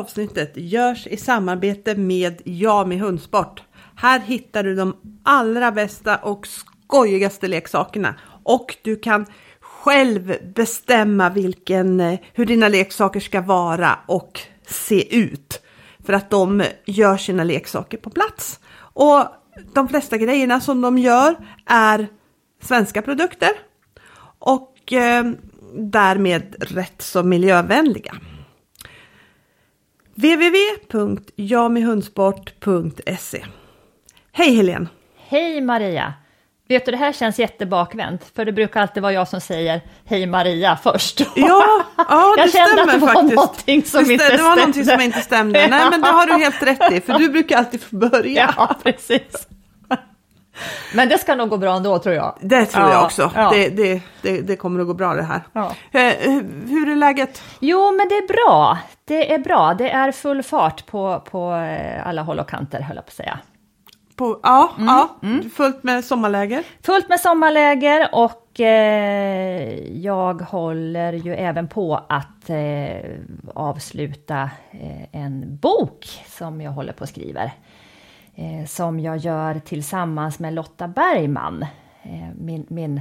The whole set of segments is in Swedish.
avsnittet görs i samarbete med Jami Hundsport. Här hittar du de allra bästa och skojigaste leksakerna och du kan själv bestämma vilken, eh, hur dina leksaker ska vara och se ut. För att de gör sina leksaker på plats. Och de flesta grejerna som de gör är svenska produkter och eh, därmed rätt så miljövänliga www.jamihundsport.se Hej Helene! Hej Maria! Vet du, det här känns jättebakvänt, för det brukar alltid vara jag som säger Hej Maria först. Ja, ja det jag kände stämmer att det var faktiskt. någonting som det, inte stämde, det var någonting som inte stämde. Nej, men det har du helt rätt i, för du brukar alltid få börja. Ja, precis. Men det ska nog gå bra ändå tror jag. Det tror Ja, jag också. ja. Det, det, det, det kommer att gå bra det här. Ja. Eh, hur är läget? Jo, men det är bra. Det är bra. Det är full fart på, på eh, alla håll och kanter, höll jag på att säga. På, ja, Mm, ja, fullt med sommarläger. Fullt med sommarläger och eh, jag håller ju även på att eh, avsluta eh, en bok som jag håller på och skriver. Eh, som jag gör tillsammans med Lotta Bergman, eh, min, min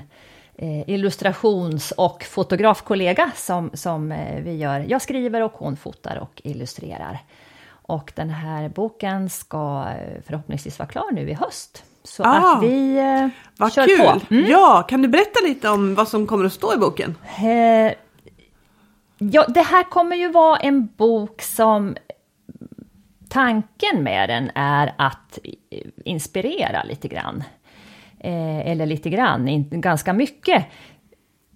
eh, illustrations och fotografkollega som, som eh, vi gör. Jag skriver och hon fotar och illustrerar. Och den här boken ska eh, förhoppningsvis vara klar nu i höst. Så Ah, att vi eh, Vad kör kul! på. Mm. Ja, kan du berätta lite om vad som kommer att stå i boken? Eh, ja, det här kommer ju vara en bok som tanken med den är att inspirera lite grann. Eh, eller lite grann, in, ganska mycket.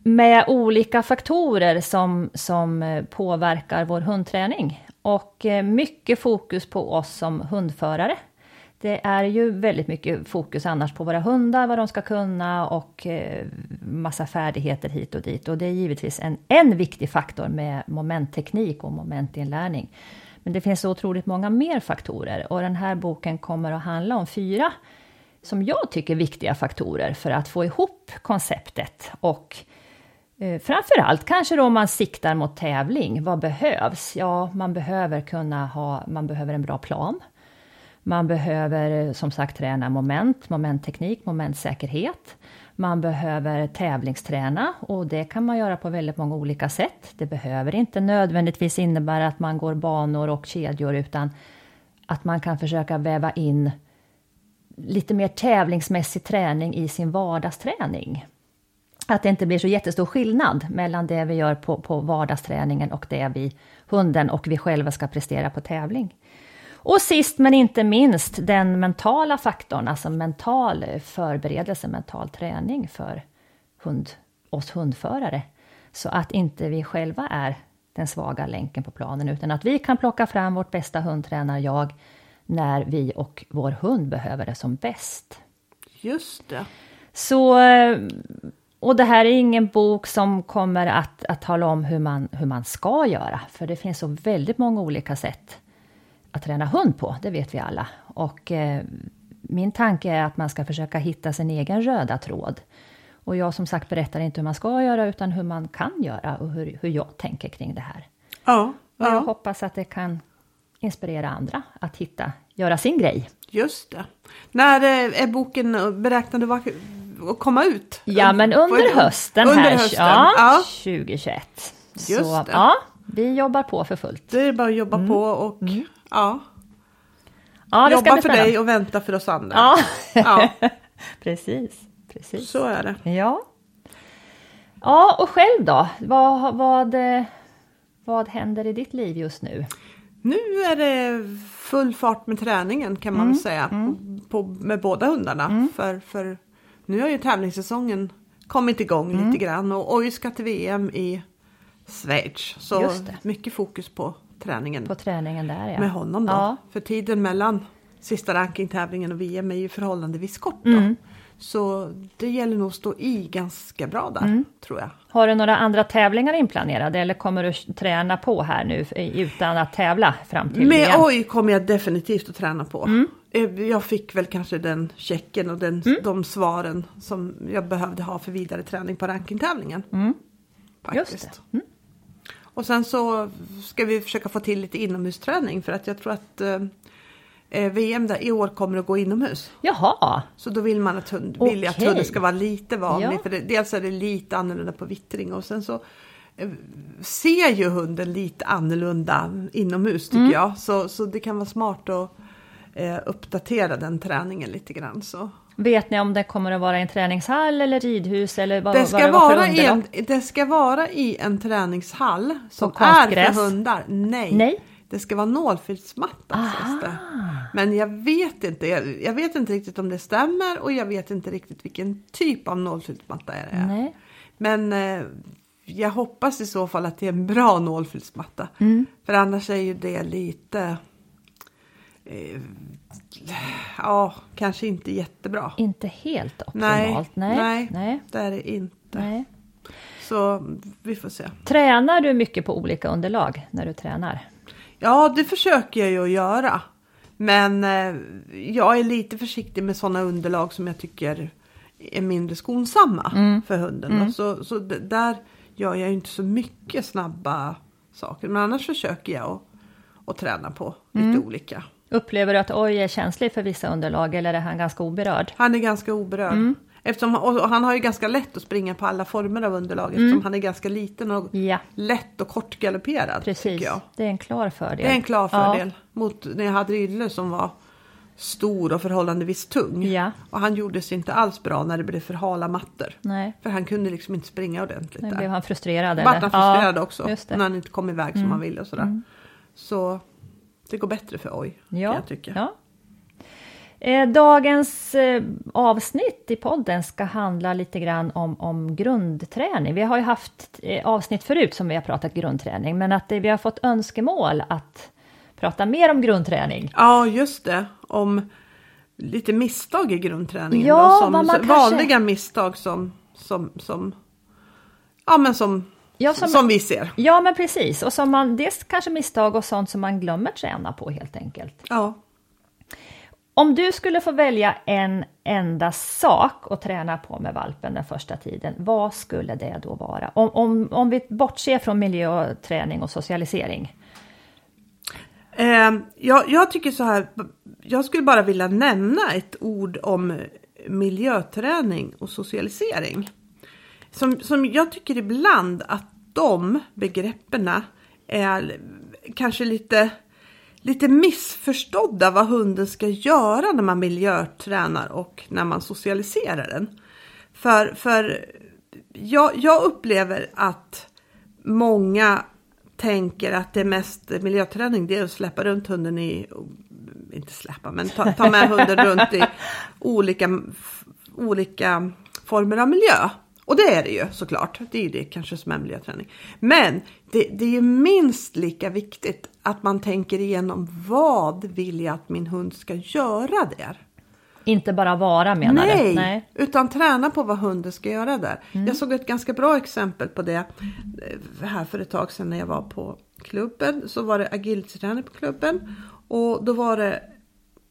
Med olika faktorer som, som eh, påverkar vår hundträning. Och eh, mycket fokus på oss som hundförare. Det är ju väldigt mycket fokus annars på våra hundar, vad de ska kunna och eh, massa färdigheter hit och dit. Och det är givetvis en, en viktig faktor med momentteknik och momentinlärning. Men det finns så otroligt många mer faktorer och den här boken kommer att handla om fyra som jag tycker viktiga faktorer för att få ihop konceptet och eh, framförallt kanske då om man siktar mot tävling, vad behövs? Ja, man behöver kunna ha, man behöver en bra plan. Man behöver eh, som sagt träna moment, momentteknik, momentsäkerhet. Man behöver tävlingsträna och det kan man göra på väldigt många olika sätt. Det behöver inte nödvändigtvis innebära att man går banor och kedjor utan att man kan försöka väva in lite mer tävlingsmässig träning i sin vardagsträning. Att det inte blir så jättestor skillnad mellan det vi gör på, på vardagsträningen och det vi, hunden och vi själva ska prestera på tävling. Och sist men inte minst den mentala faktorn, alltså mental förberedelse, mental träning för hund, oss hundförare. Så att inte vi själva är den svaga länken på planen, utan att vi kan plocka fram vårt bästa hundtränar-jag när vi och vår hund behöver det som bäst. Just det. Så, och det här är ingen bok som kommer att, att tala om hur man, hur man ska göra, för det finns så väldigt många olika sätt att träna hund på, det vet vi alla. Och eh, min tanke är att man ska försöka hitta sin egen röda tråd. Och jag som sagt berättar inte hur man ska göra, utan hur man kan göra och hur, hur jag tänker kring det här. Ja, Och jag ja hoppas att det kan inspirera andra att hitta, göra sin grej. just det. När eh, är boken beräknad att komma ut? Ja, men under hösten Under här, hösten, ja, ja. 2021. Just Så det. ja, vi jobbar på för fullt. Det är bara att jobba på och ja, Ja, jobba för dig och vänta för oss andra. Ja, Ja, precis. precis. så är det. Ja. Ja, och själv då? Vad, vad, vad händer i ditt liv just nu? Nu är det full fart med träningen kan man väl säga. På, med båda hundarna. För, för nu har ju tävlingssäsongen kommit igång lite grann och Oj ska till VM i Schweiz. Så mycket fokus på träningen På träningen där ja. med honom då. Ja, För tiden mellan sista rankingtävlingen och VM är ju förhållandevis kort då. Mm. Så det gäller nog att stå i ganska bra där Mm. tror jag. Har du några andra tävlingar inplanerade eller kommer du träna på här nu utan att tävla fram till Med VM? oj kommer jag definitivt att träna på. Mm. Eh, Jag fick väl kanske den checken och den, de svaren som jag behövde ha för vidare träning på rankingtävlingen. Mm. Faktiskt. Just det. Och sen så ska vi försöka få till lite inomhusträning för att jag tror att eh, eh VM där i år kommer att gå inomhus. Jaha. Så då vill man att, hund, vill jag att hunden ska vara lite vanlig. Ja. För det, dels är det lite annorlunda på vittring och sen så eh, ser ju hunden lite annorlunda inomhus tycker Mm. jag. Så, så det kan vara smart att eh, uppdatera den träningen lite grann. Så. Vet ni om det kommer att vara i en träningshall eller ridhus eller vad, Det, vad ska det var för vara i en, det ska vara i en träningshall som är för hundar. Nej, Nej. det ska vara nålfilsmatta. det. Men jag vet inte. Jag, jag vet inte riktigt om det stämmer och jag vet inte riktigt vilken typ av nålfilsmatta det är. Nej. Men eh, jag hoppas i så fall att det är en bra nålfilsmatta. Mm. För annars är ju det lite... Eh, ja, kanske inte jättebra. Inte helt optimalt. Nej. nej, Nej. det är det inte. Nej. Så vi får se. Tränar du mycket på olika underlag när du tränar? Ja, det försöker jag ju att göra. Men eh, jag är lite försiktig med sådana underlag som jag tycker är mindre skonsamma Mm. för hunden. då. Så, så där gör jag inte så mycket snabba saker. Men annars försöker jag att, att träna på lite Mm. olika. Upplever du att oj är känslig för vissa underlag eller är han ganska oberörd? Han är ganska oberörd. Mm. Eftersom, han har ju ganska lätt att springa på alla former av underlag eftersom han är ganska liten och Ja, lätt och kortgalopperad. precis. Det är en klar fördel. Det är en klar Ja. fördel mot när jag hade Ylle som var stor och förhållandevis tung. Ja. Och han gjorde sig inte alls bra när det blev för hala mattor. Nej, För han kunde liksom inte springa ordentligt nu blev han frustrerad. Vart han frustrerad ja, också när han inte kom iväg som han ville och sådär. Så det går bättre för Oj, kan Ja, jag tycka. ja. Eh, Dagens eh, avsnitt i podden ska handla lite grann om, om grundträning. Vi har ju haft eh, avsnitt förut som vi har pratat grundträning, men att vi har fått önskemål att prata mer om grundträning. Ja, just det. Om lite misstag i grundträningen. Ja, då, som, vad man så- kanske- Vanliga misstag som, som, som, ja, men som, Ja, som, som- vi ser. Ja, men precis. Och som man, dels kanske misstag och sånt som man glömmer träna på helt enkelt. Ja. Om du skulle få välja en enda sak att träna på med valpen den första tiden, vad skulle det då vara? Om, om, om vi bortser från miljö, träning och socialisering. Eh, jag, jag tycker så här, jag skulle bara vilja nämna ett ord om miljöträning och socialisering. Som, som jag tycker ibland att de begreppen är kanske lite, lite missförstådda vad hunden ska göra när man miljötränar och när man socialiserar den. För, för jag, jag upplever att många tänker att det mest miljöträning det är att släppa runt hunden i, inte släppa, men ta, ta med hunden runt i olika, olika former av miljö. Och det är det ju såklart, det är ju det kanske som är miljöträning. Men det, det är ju minst lika viktigt att man tänker igenom vad vill jag att min hund ska göra där? Inte bara vara menar Nej, du? Nej. utan träna på vad hunden ska göra där. Mm. Jag såg ett ganska bra exempel på det eh, här för ett tag sedan när jag var på klubben. Så var det agility-träning på klubben och då var det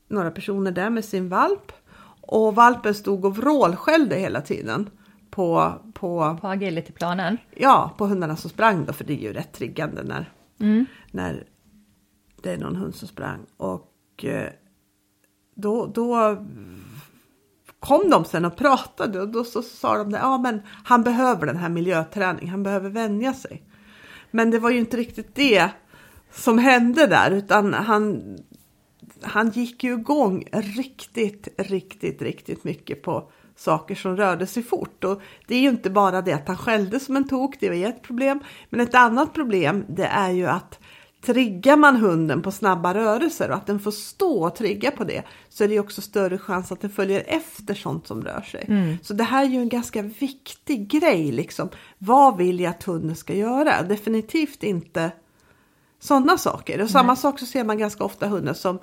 några personer där med sin valp. Och valpen stod och vrålskällde hela tiden på, på, På agilityplanen? ja, på hundarna som sprang då, för det är ju rätt triggande när, Mm. när det är någon hund som sprang. Och eh, då, då kom de sen och pratade och då så sa de det, ja men han behöver den här miljöträning, han behöver vänja sig. Men det var ju inte riktigt det som hände där utan han, han gick ju igång riktigt, riktigt, riktigt mycket på saker som rörde sig fort. Och det är ju inte bara det att han skällde som en tok, det var ett problem. Men ett annat problem det är ju att triggar man hunden på snabba rörelser och att den får stå och trigga på det så är det också större chans att den följer efter sånt som rör sig. Så det här är ju en ganska viktig grej liksom. Vad vill jag att hunden ska göra? Definitivt inte sådana saker. Och samma sak så ser man ganska ofta hundar som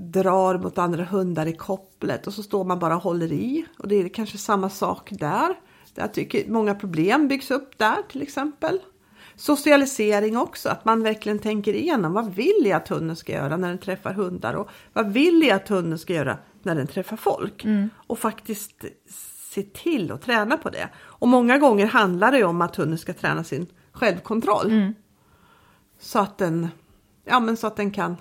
drar mot andra hundar i kopplet och så står man bara och håller i. Och det är kanske samma sak där. Jag tycker många problem byggs upp där till exempel. Socialisering också, att man verkligen tänker igenom vad vill jag att hunden ska göra när den träffar hundar och vad vill jag att hunden ska göra när den träffar folk. Och faktiskt se till att träna på det. Och många gånger handlar det om att hunden ska träna sin självkontroll. Så att den, ja men så att den kan,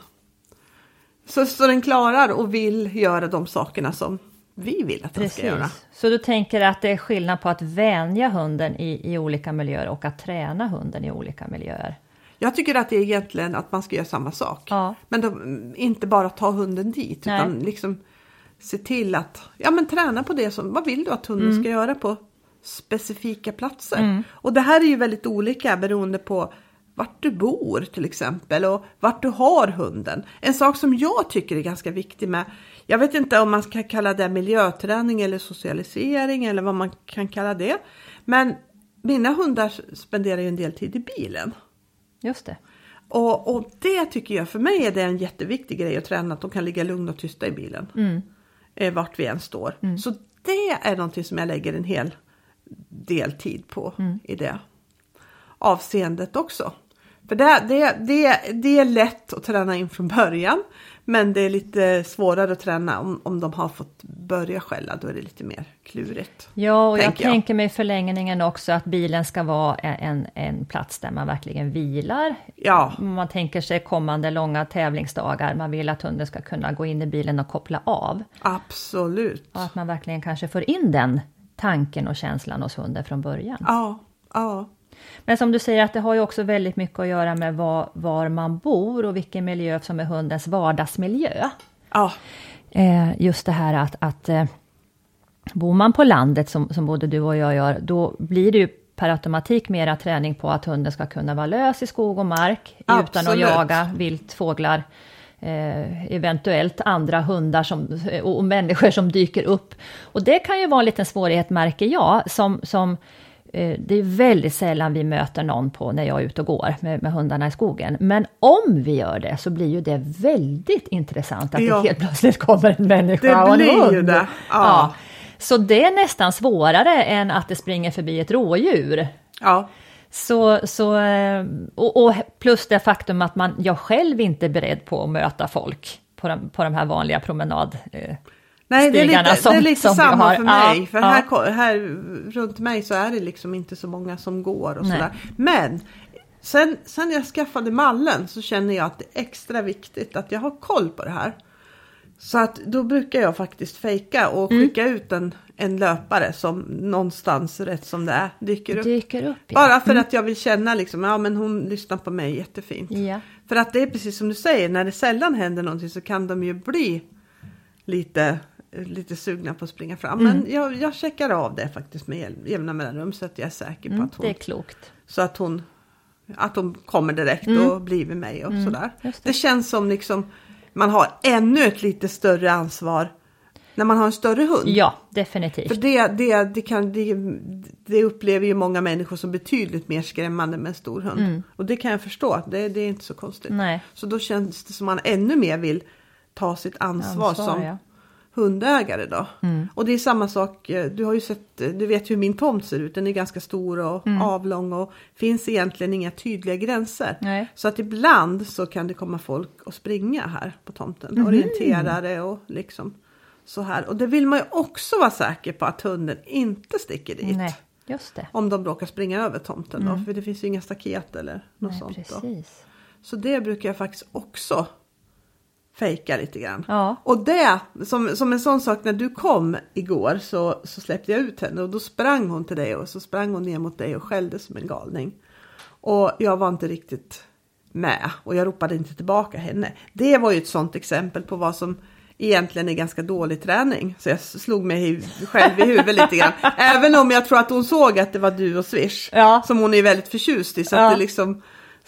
så, så den klarar och vill göra de sakerna som vi vill att den ska göra. Så du tänker att det är skillnad på att vänja hunden i, i olika miljöer och att träna hunden i olika miljöer? Jag tycker att det är egentligen att man ska göra samma sak. Ja. Men då, inte bara ta hunden dit Nej. utan liksom se till att ja, men träna på det som, vad vill du att hunden Mm. ska göra på specifika platser. Och det här är ju väldigt olika beroende på vart du bor till exempel och vart du har hunden. En sak som jag tycker är ganska viktig med, jag vet inte om man ska kalla det miljöträning eller socialisering eller vad man kan kalla det. Men mina hundar spenderar ju en del tid i bilen. Just det. Och, och det tycker jag, för mig är det en jätteviktig grej att träna, att de kan ligga lugna och tysta i bilen. Eh, vart vi än står. Så det är någonting som jag lägger en hel del tid på i det avseendet också. För det, det, det, det är lätt att träna in från början. Men det är lite svårare att träna om, om de har fått börja skälla. Då är det lite mer klurigt. Ja, och jag tänker jag. tänker mig förlängningen också att bilen ska vara en, en plats där man verkligen vilar. Ja, Man tänker sig kommande långa tävlingsdagar, man vill att hunden ska kunna gå in i bilen och koppla av. absolut. Och att man verkligen kanske får in den tanken och känslan hos hunden från början. Ja, ja. Men som du säger att det har ju också väldigt mycket att göra med var, var man bor och vilken miljö som är hundens vardagsmiljö. Ja, Eh, just det här att, att eh, bor man på landet som, som både du och jag gör, då blir det ju per automatik mera träning på att hunden ska kunna vara lös i skog och mark utan att Absolut. jaga vilt, fåglar, eh, eventuellt andra hundar som, och, och människor som dyker upp. Och det kan ju vara en liten svårighet märker jag, som, som det är väldigt sällan vi möter någon på när jag är ute och går med, med hundarna i skogen. Men om vi gör det så blir ju det väldigt intressant att Ja. det helt plötsligt kommer en människa Det och en hund. ju det, ja. Så det är nästan svårare än att det springer förbi ett rådjur. ja. Så, så, eh, och, och plus det faktum att man, jag själv inte är beredd på att möta folk på de, på de här vanliga promenad... Nej, det är lite, som- det är lite samma för mig. Ja, för ja. Här, här runt mig så är det liksom inte så många som går och sådär. Men sen, sen jag skaffade mallen så känner jag att det är extra viktigt att jag har koll på det här. Så att då brukar jag faktiskt fejka och Mm. skicka ut en, en löpare som någonstans rätt som det är dyker upp. dyker upp. ja. Bara för att jag vill känna liksom, ja men hon lyssnar på mig jättefint. Ja. För att det är precis som du säger, när det sällan händer någonting så kan de ju bli lite, lite sugna på att springa fram. Mm. Men jag, jag checkar av det faktiskt med jäm- jämna mellanrum så att jag är säker på Mm, att hon, det är klokt. så att hon, att hon kommer direkt och blir med mig och sådär. Mm. just Det. det. känns som liksom man har ännu ett lite större ansvar när man har en större hund. Ja, För definitivt. det, det, det, kan, det, det upplever ju många människor som betydligt mer skrämmande med en stor hund. Och det kan jag förstå, det, det är inte så konstigt. Mm. Nej. Så då känns det som man ännu mer vill ta sitt ansvar, Ansvar, som ja. Hundägare då. Mm. Och det är samma sak, eh, du har ju sett, eh, du vet hur min tomt ser ut, den är ganska stor och Mm. avlång och finns egentligen inga tydliga gränser. Nej. Så att ibland så kan det komma folk och springa här på tomten, Mhm. orienterare och liksom så här. Och det vill man ju också vara säker på att hunden inte sticker dit. Nej, just det. Om de råkar springa över tomten då, för det finns ju inga staket eller något Mm. Nej, sånt. Då. precis. Så det brukar jag faktiskt också fejka lite grann. Ja. Och det, som, som en sån sak, när du kom igår så, så släppte jag ut henne och då sprang hon till dig och så sprang hon ner mot dig och skällde som en galning. Och jag var inte riktigt med och jag ropade inte tillbaka henne. Det var ju ett sånt exempel på vad som egentligen är ganska dålig träning. Så jag slog mig själv i huvudet lite grann. Även om jag tror att hon såg att det var du och Swish. Ja. Som hon är väldigt förtjust i. Så Ja. att det liksom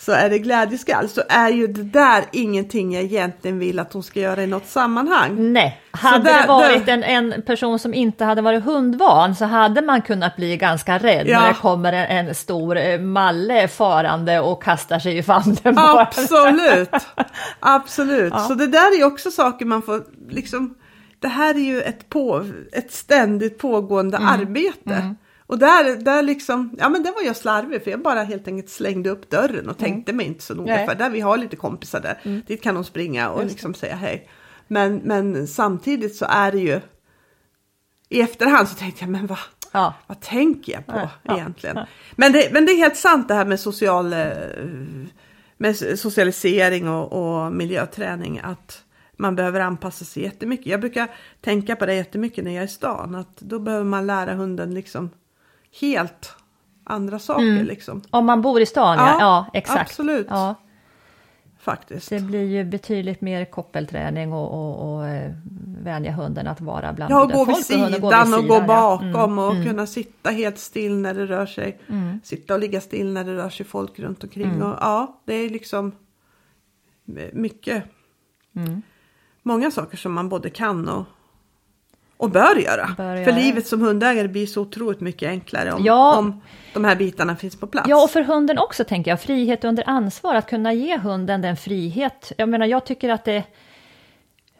så är det glädjeskall så är ju det där ingenting jag egentligen vill att hon ska göra i något sammanhang. Nej, hade där- det varit där- en, en person som inte hade varit hundvan så hade man kunnat bli ganska rädd Ja. när det kommer en, en stor eh, malle farande och kastar sig i famnen. Absolut, absolut. Så det där är ju också saker man får liksom. Det här är ju ett, på, ett ständigt pågående Mm. arbete. Och där, där liksom, ja men det var jag slarvig för jag bara helt enkelt slängde upp dörren och tänkte mig inte så noga Mm. Nej. för där vi har lite kompisar där. Dit kan de springa och liksom säga hej. Men, men samtidigt så är det ju i efterhand så tänkte jag men vad, Ja. vad tänker jag på Ja, ja, egentligen? ja. Men, det, men det är helt sant det här med social eh, med socialisering och, och miljöträning att man behöver anpassa sig jättemycket. Jag brukar tänka på det jättemycket när jag är i stan, att då behöver man lära hunden liksom helt andra saker. Mm. Liksom. Om man bor i stan, ja, Ja, ja exakt. absolut. Ja, Faktiskt. det blir ju betydligt mer koppelträning och, och, och eh, vänja hunden att vara bland Ja, och gå vid folk och hund och sidan och gå sidan, ja. bakom Mm, och mm. kunna sitta helt still när det rör sig. Sitta och ligga still när det rör sig folk runt omkring. Mm. Och, ja, det är liksom mycket. Mm. Många saker som man både kan och, och bör göra. Bör För göra. livet som hundägare blir så otroligt mycket enklare om, Ja. om de här bitarna finns på plats. Ja, och för hunden också tänker jag, frihet under ansvar, att kunna ge hunden den frihet. Jag menar, jag tycker att det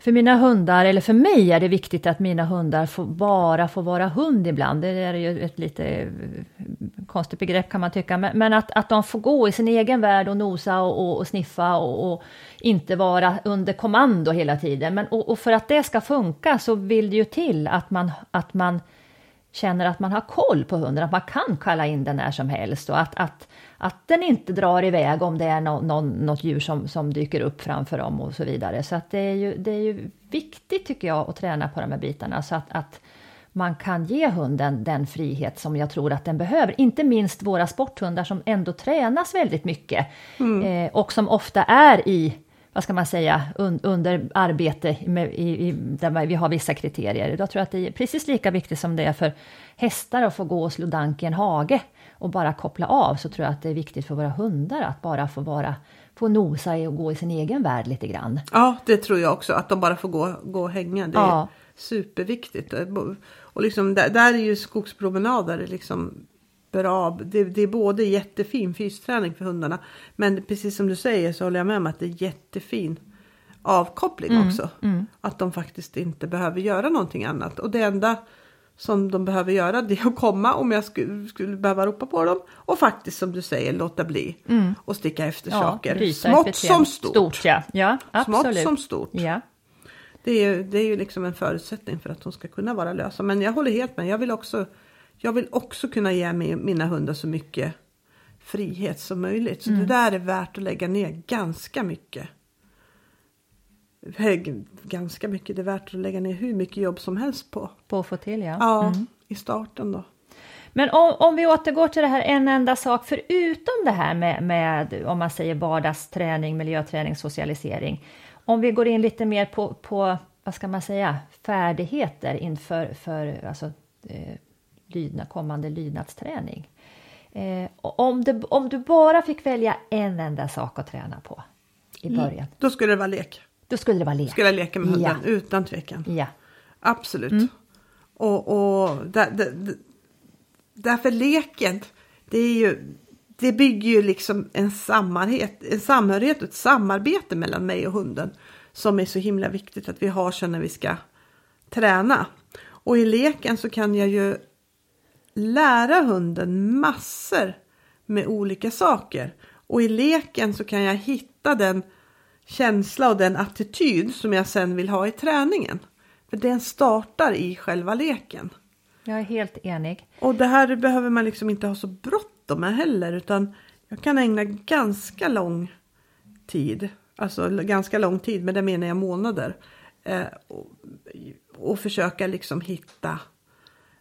för mina hundar, eller för mig är det viktigt att mina hundar får bara får vara hund ibland. Det är ju ett lite eh, konstigt begrepp kan man tycka, men, men att, att de får gå i sin egen värld och nosa och, och, och sniffa och, och inte vara under kommando hela tiden. Men, och, och för att det ska funka så vill det ju till att man, att man känner att man har koll på hunden, att man kan kalla in den när som helst och att, att, att den inte drar iväg om det är no, någon, något djur som, som dyker upp framför dem och så vidare. Så att det, är ju, det är ju viktigt tycker jag att träna på de här bitarna så att, att man kan ge hunden den frihet som jag tror att den behöver. Inte minst våra sporthundar som ändå tränas väldigt mycket eh, och som ofta är i vad ska man säga, un, under arbete med, i, i, där vi har vissa kriterier. Jag tror att det är precis lika viktigt som det är för hästar att få gå och slå dank i en hage och bara koppla av, så tror jag att det är viktigt för våra hundar att bara få vara få nosa i och gå i sin egen värld lite grann. Ja, det tror jag också. Att de bara får gå, gå och hänga. Det är Ja. superviktigt. Och liksom, där, där är ju skogspromenader liksom bra. Det, det är både jättefin fysträning för hundarna. Men precis som du säger så håller jag med om att det är jättefin avkoppling Mm, också. Att de faktiskt inte behöver göra någonting annat. Och det enda som de behöver göra det är att komma om jag skulle, skulle behöva ropa på dem. Och faktiskt som du säger låta bli. Och sticka efter saker. Mm. bryta ett Smått som stort. Stort ja, ja absolut. Smått som stort. Ja. Det är, ju, det är ju liksom en förutsättning för att de ska kunna vara lösa. Men jag håller helt med. Jag vill också, jag vill också kunna ge mi- mina hundar så mycket frihet som möjligt. Så Mm. det där är värt att lägga ner ganska mycket. Ganska mycket. Det är värt att lägga ner hur mycket jobb som helst på. På att få till ja. Ja, i starten då. Men om, om vi återgår till det här en enda sak, förutom det här med, med om man säger vardagsträning, miljöträning, socialisering. Om vi går in lite mer på, på vad ska man säga, färdigheter inför för, alltså, eh, lydnad, kommande lydnadsträning. Eh, om, du, om du bara fick välja en enda sak att träna på i början, Då skulle det vara lek. Då skulle det vara lek. Skulle jag leka med hunden, Ja. utan tvekan. Ja. Absolut. Och, och där, där, där- därför leken, det är ju, det bygger ju liksom en samhörighet, en samhörighet och ett samarbete mellan mig och hunden som är så himla viktigt att vi har sen när vi ska träna. Och i leken så kan jag ju lära hunden massor med olika saker. Och i leken så kan jag hitta den känsla och den attityd som jag sen vill ha i träningen. För den startar i själva leken. Jag är helt enig. Och det här behöver man liksom inte ha så bråttom med heller utan jag kan ägna ganska lång tid, alltså ganska lång tid, men det menar jag månader. Eh, och, och försöka liksom hitta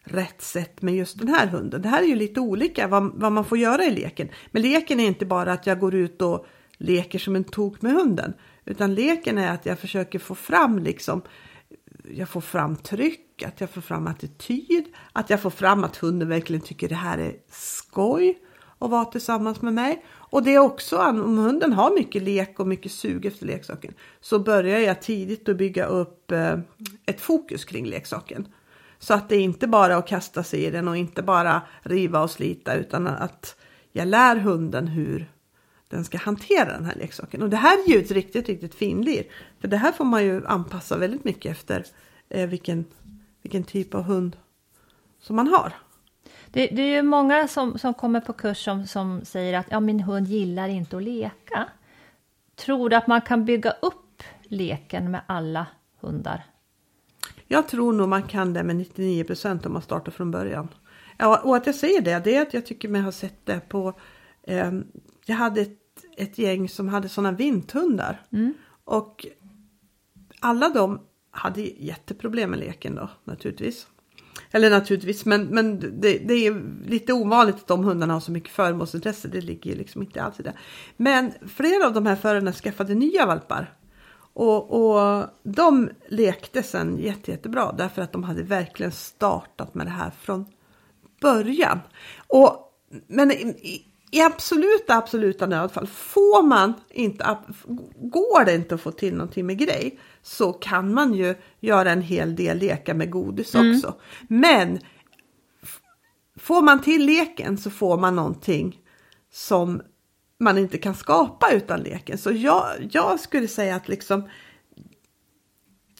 rätt sätt med just den här hunden. Det här är ju lite olika vad, vad man får göra i leken. Men leken är inte bara att jag går ut och leker som en tok med hunden. Utan leken är att jag försöker få fram liksom jag får fram tryck, att jag får fram attityd, att jag får fram att hunden verkligen tycker det här är skoj att vara tillsammans med mig. Och det är också om hunden har mycket lek och mycket sug efter leksaken så börjar jag tidigt att bygga upp eh, ett fokus kring leksaken. Så att det inte bara är att kasta sig i den och inte bara riva och slita utan att jag lär hunden hur den ska hantera den här leksaken. Och det här är ju ett riktigt, riktigt finlir. För det här får man ju anpassa väldigt mycket efter eh, vilken, vilken typ av hund som man har. Det, det är ju många som, som kommer på kurs som, som säger att ja, min hund gillar inte att leka. Tror du att man kan bygga upp leken med alla hundar? Jag tror nog man kan det med 99 procent om man startar från början. Ja, och att jag säger det, det är att jag tycker mig ha sett det på... Eh, jag hade ett ett gäng som hade sådana vinthundar. Och alla de hade jätteproblem med leken då naturligtvis. Eller naturligtvis, men, men det, det är lite ovanligt att de hundarna har så mycket föremålsintresse. Det ligger liksom inte alls i det. Men flera av de här förarna skaffade nya valpar. Och, och de lekte sen jätte, jättebra därför att de hade verkligen startat med det här från början. Och, men i, i absoluta, absoluta nödfall, får man inte, går det inte att få till någonting med grej så kan man ju göra en hel del lekar med godis mm. också. Men får man till leken så får man någonting som man inte kan skapa utan leken. Så jag, jag skulle säga att liksom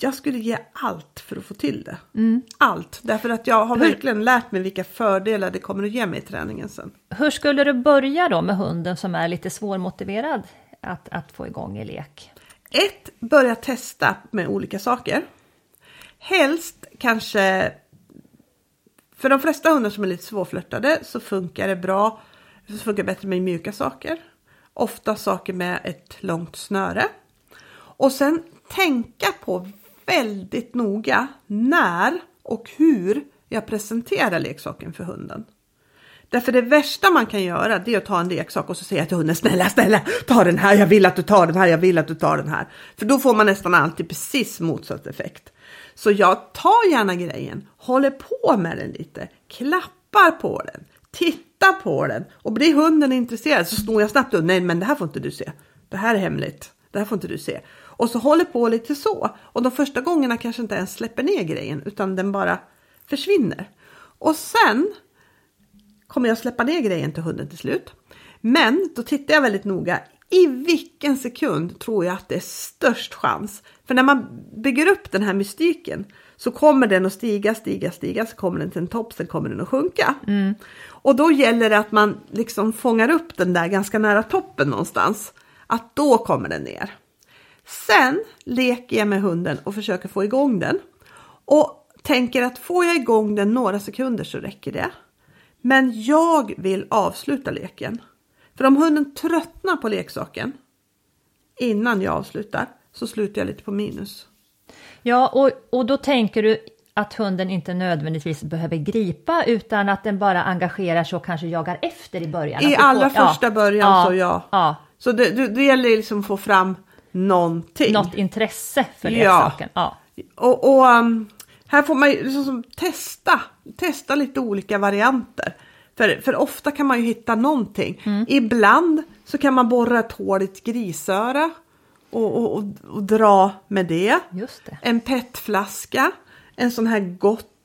jag skulle ge allt för att få till det. Mm. Allt, därför att jag har Hur... verkligen lärt mig vilka fördelar det kommer att ge mig i träningen sen. Hur skulle du börja då med hunden som är lite svårmotiverad att, att få igång i lek? Ett, börja testa med olika saker. Helst kanske, för de flesta hundar som är lite svårflörtade så funkar det bra, det funkar bättre med mjuka saker. Ofta saker med ett långt snöre. Och sen tänka på väldigt noga när och hur jag presenterar leksaken för hunden. Därför det värsta man kan göra det är att ta en leksak och så säga till hunden snälla, snälla, ta den här, jag vill att du tar den här, jag vill att du tar den här. För då får man nästan alltid precis motsatt effekt. Så jag tar gärna grejen, håller på med den lite, klappar på den, tittar på den och blir hunden intresserad så snor jag snabbt upp, nej men det här får inte du se, det här är hemligt, det här får inte du se. Och så håller på lite så. Och de första gångerna kanske inte ens släpper ner grejen utan den bara försvinner. Och sen kommer jag släppa ner grejen till hunden till slut. Men då tittar jag väldigt noga. I vilken sekund tror jag att det är störst chans? För när man bygger upp den här mystiken så kommer den att stiga, stiga, stiga, så kommer den till en topp, sen kommer den att sjunka. Mm. Och då gäller det att man liksom fångar upp den där ganska nära toppen någonstans. Att då kommer den ner. Sen leker jag med hunden och försöker få igång den. Och tänker att får jag igång den några sekunder så räcker det. Men jag vill avsluta leken. För om hunden tröttnar på leksaken innan jag avslutar så slutar jag lite på minus. Ja, och, och då tänker du att hunden inte nödvändigtvis behöver gripa utan att den bara engagerar sig och kanske jagar efter i början. I allra får, första ja, början ja, så ja. ja. Så det, det, det gäller liksom att få fram någonting. Något intresse för leksaken. Ja. ja. Och, och um, här får man ju liksom testa, testa lite olika varianter. För, för ofta kan man ju hitta någonting. Mm. Ibland så kan man borra ett hål i ett grisöra och, och, och, och, dra med det. Det. En petflaska, en sån här